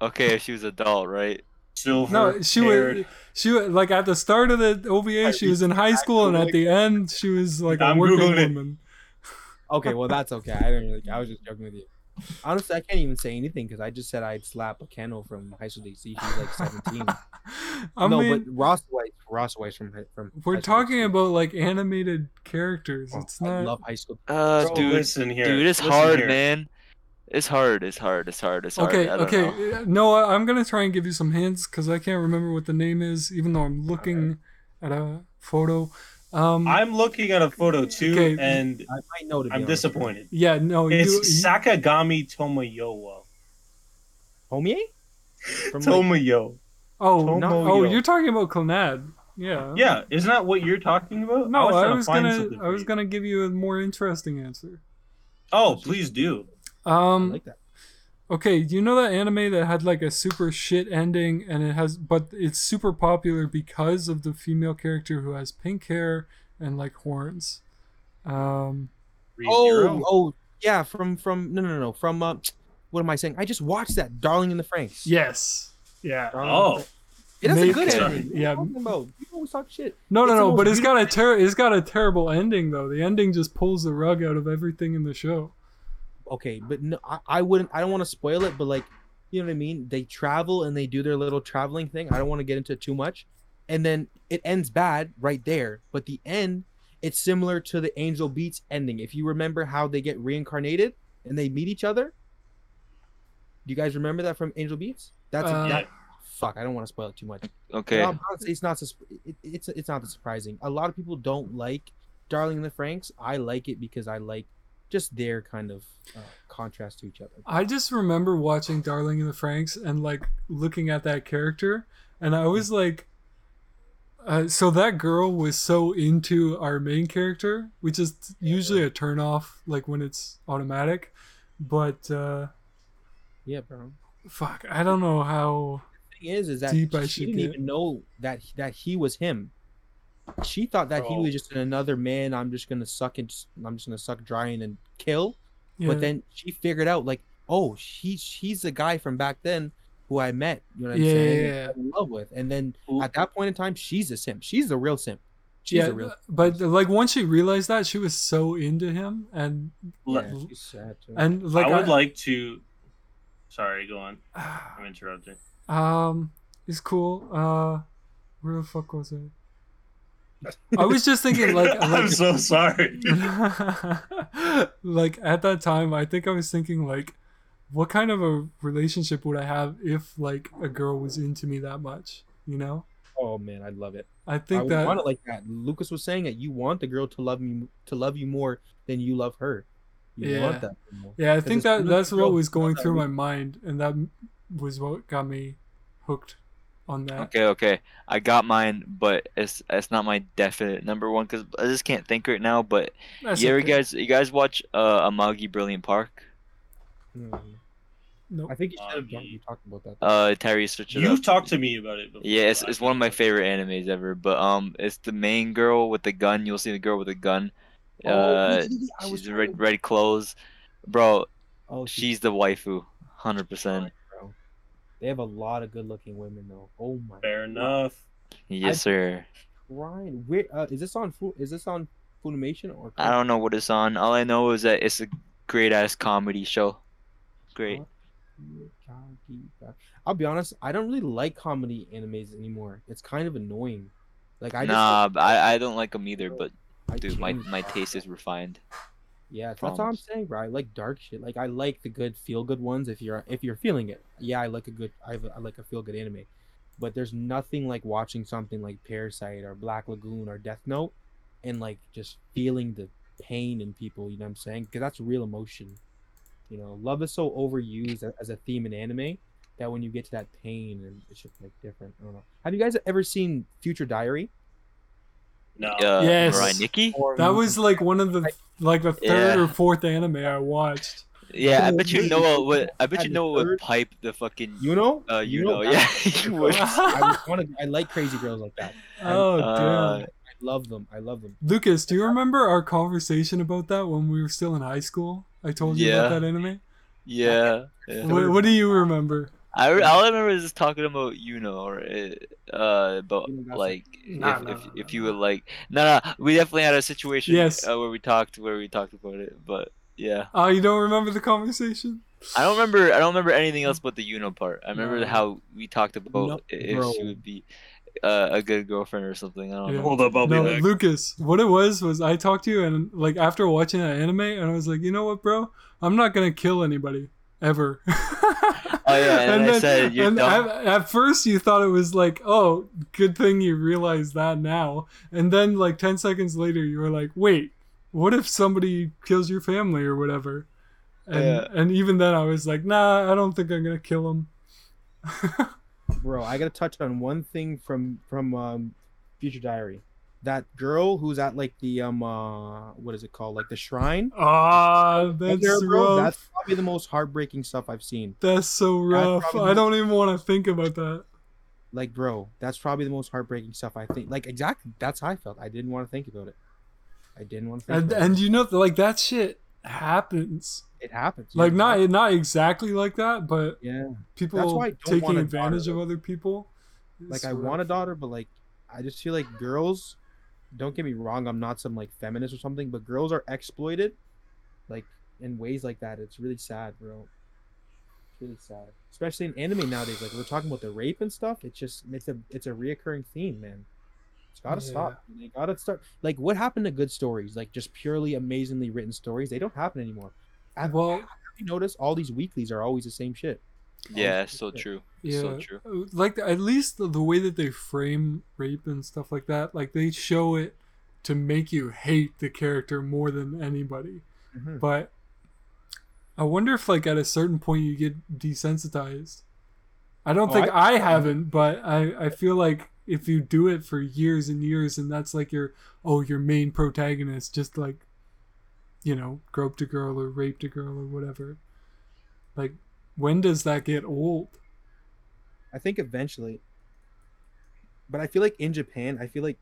Okay, if she was adult, right? Silver. No, she was she was like at the start of the OVA, she was in high school, and at the end, she was like a I'm working Googling it. woman. Okay, well that's okay. I didn't really. I was just joking with you. Honestly, I can't even say anything because I just said I'd slap Akeno from High School DxD. She's like 17. I no, mean, but Ross White, Ross White from hi- from. We're High talking Musical. about like animated characters. Oh, It's I not. love High School. Uh, Bro, dude, listen here. dude, it's listen hard, here. man. It's hard. It's hard. It's hard. It's hard. Okay, I don't okay. know. Noah, I'm gonna try and give you some hints because I can't remember what the name is, even though I'm looking at a photo. Um, I'm looking at a photo too, Okay. and I might know to be I'm honest. disappointed. yeah, no, It's you- Sakagami Tomoyo. Homie? From like, Tomoyo. oh, Tomoyo. oh, you're talking about Clannad. Yeah. Yeah, isn't that what you're talking about? No, I trying to was find gonna, I was gonna give you a more interesting answer. Oh, please do. I Um, like that. Okay, do you know that anime that had like a super shit ending and it has but it's super popular because of the female character who has pink hair and like horns. Um Oh, oh, yeah. From from no no no no from uh, what am I saying? I just watched that Darling in the Franxx. yes. Yeah. Darling Oh. It has a good Sorry. ending. Yeah. you talking about? You always talk shit. No, no, It's no, but it's got a ter- it's got a terrible ending though. The ending just pulls the rug out of everything in the show. Okay, but no, I, I wouldn't. I don't want to spoil it, but like, you know what I mean? They travel and they do their little traveling thing. I don't want to get into it too much, and then it ends bad right there. But the end, it's similar to the Angel Beats ending. If you remember how they get reincarnated and they meet each other. Do you guys remember that from Angel Beats? That's Uh, that, fuck. I don't want to spoil it too much. Okay. No, honestly, it's not. sus- it's it's not that surprising. A lot of people don't like Darling in the Franxx. I like it because I like just their kind of uh, contrast to each other. I just remember watching Darling in the Franxx and like looking at that character, and I was like, uh, so that girl was so into our main character, which is usually a turn off, like when it's automatic. But uh, Yeah, bro. fuck, I don't know how. Thing is, is that Deep I she should didn't get. even know that that he was him. She thought that he was just another man. I'm just gonna suck and I'm just gonna suck dry and kill. Yeah, But then she figured out like, oh, he's he's the guy from back then who I met. You know what I'm Yeah, saying? yeah, and yeah. fell In love with, and then Ooh. at that point in time, she's a simp. She's the real simp. She's yeah, real. but like once she realized that, she was so into him, and Le- Yeah, she's sad too. and like I would like to. Sorry, go on. I'm interrupting. Um, it's cool. Uh, where the fuck was it? I was just thinking, like, I'm so sorry. like at that time, I think I was thinking, like, what kind of a relationship would I have if, like, a girl was into me that much? You know, oh man, I love it. I I think would that want it like that. Lucas was saying that you want the girl to love you to love you more than you love her. You Yeah. want that. more. Yeah, I 'Cause think that that's what was going through my mind, and that was what got me hooked on that. Okay, okay. I got mine, but it's it's not my definite number one because I just can't think right now. But That's you ever okay. guys you guys watch uh Amagi Brilliant Park? Mhm. Nope. I think you should have Augie. you talked about that. Uh, Terry, switch it You've up. talked to me about it before. Yeah, it's, it's one of my favorite animes ever. But um, it's the main girl with the gun. You'll see the girl with the gun. Oh, Uh, I was she's in red red clothes, bro. Oh, She's the waifu, hundred percent. Bro. They have a lot of good-looking women though. Oh my. Fair enough. Yes, sir. Ryan, where uh, is this on? Is this on Funimation or? I don't know what it's on. All I know is that it's a great ass comedy show. Great. I'll be honest. I don't really like comedy animes anymore. It's kind of annoying. Like I just, nah, but I I don't like them either. But I dude, my my taste is refined. Yeah, that's all I'm saying, bro. I like dark shit. Like I like the good feel good ones if you're if you're feeling it. Yeah, I like a good I, I like a feel good anime. But there's nothing like watching something like Parasyte or Black Lagoon or Death Note and like just feeling the pain in people, you know what I'm saying? Cuz that's real emotion. You know, love is so overused as a theme in anime that when you get to that pain and it's just like different. I don't know. Have you guys ever seen Future Diary? No. Uh, Yes. Mirai Nikki. That was like one of the like the third Yeah. or fourth anime I watched. Yeah, I bet you know Noah you would. I bet you the Noah would pipe the fucking. you know? Uh, you, know, that- yeah, he would. I want to. I like crazy girls like that. Oh Uh, damn. I love them. I love them. Lucas, do you remember our conversation about that when we were still in high school? I told you Yeah. about that anime. Yeah. yeah. What, what do you remember? I re- all I remember is just talking about you know or uh, uh about You know, that's like Nah, if, nah, if, nah, if you nah. would like no no we definitely had a situation Yes. uh, where we talked where we talked about it but yeah Oh, you don't remember the conversation? I don't remember I don't remember anything else but the Yuno part I remember No. how we talked about No, if bro. she would be uh, a good girlfriend or something. I don't Yeah. know. Hold up, I'll no, be back. Lucas, what it was was I talked to you and like after watching that anime and I was like, you know what, bro? I'm not gonna kill anybody ever. Oh, yeah, and I said, "You're and dumb." at, at first you thought it was like, oh, good thing you realize that now. And then like ten seconds later you were like, wait, what if somebody kills your family or whatever? And Yeah. and even then I was like, nah, I don't think I'm gonna kill him. bro i gotta touch on one thing from from um future diary that girl who's at like the um uh what is it called like the shrine Ah, that's there, rough. that's probably the most heartbreaking stuff i've seen That's so rough. probably I don't even want to think about that. like bro that's probably the most heartbreaking stuff i think like exactly that's how i felt i didn't want to think about it i didn't want to think And and you know like that shit happens. it. happens Like not not exactly like that, but yeah people why I don't taking advantage daughter, of other people. like I want a daughter, but like I just feel like girls. Don't get me wrong, I'm not some like feminist or something, but girls are exploited, like in ways like that. It's really sad, bro. It's really sad, especially in anime nowadays. Like we're talking about the rape and stuff. It's just it's a it's a reoccurring theme, man. It's gotta stop. They gotta start. Like what happened to good stories? Like just purely amazingly written stories. They don't happen anymore. Have, Well, have you noticed all these weeklies are always the same shit? Yeah, so true. yeah, So true. uh, like at least the, the way that they frame rape and stuff like that, like they show it to make you hate the character more than anybody. Mhm. But I wonder if like at a certain point you get desensitized. I don't Oh, think I- I, haven't, but I, I feel like if you do it for years and years and that's like your oh your main protagonist just like you know groped a girl or raped a girl or whatever like when does that get old I think eventually. But I feel like in Japan, I feel like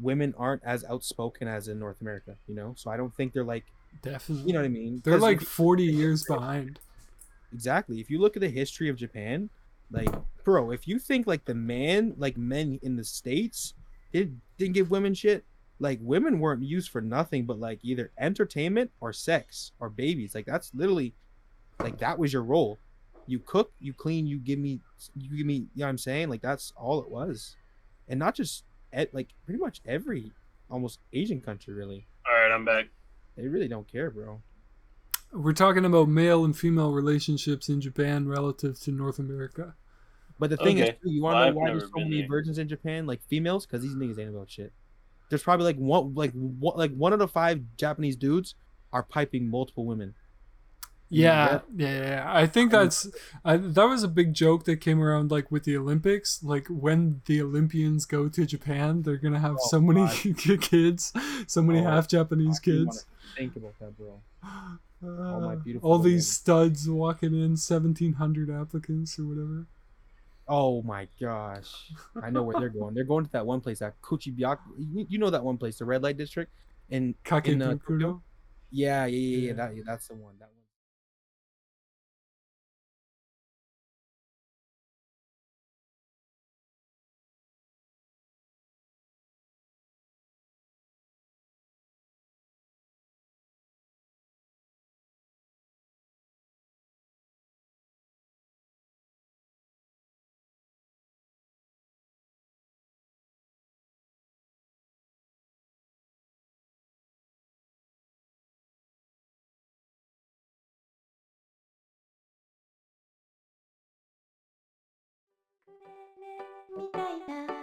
women aren't as outspoken as in North America, you know? So I don't think they're like, definitely you know what I mean? They're like 40 years behind exactly. If you look at the history of Japan, like, bro, if you think like the man, like men in the States did, didn't give women shit, like women weren't used for nothing but like either entertainment or sex or babies. Like that's literally like that was your role. You cook, you clean, you give me you give me you know what I'm saying? Like that's all it was. And not just at like pretty much every almost Asian country really. All right, I'm back. They really don't care, bro. we're talking about male and female relationships in japan relative to north america But the thing Okay. is, too, you want to I've know why there's so many there. virgins in Japan, like females? Because these niggas ain't about shit. There's probably like one, like one, like one out of five Japanese dudes are piping multiple women. Yeah yeah, yeah, i think that's I, that was a big joke that came around like with the olympics like when the olympians go to japan they're gonna have Oh, so many kids so many Oh, half japanese I don't wanna kids Think about that, bro. Uh, my beautiful all these studs walking in 1700 applicants or whatever Oh my gosh, I know where they're going. They're going to that one place, that Kuchibyaku. You, know that one place, the red light district, in uh, Ikebukuro? Tokyo? yeah, yeah, yeah, yeah. Yeah. That, yeah, that's the one. That one.「みたいな。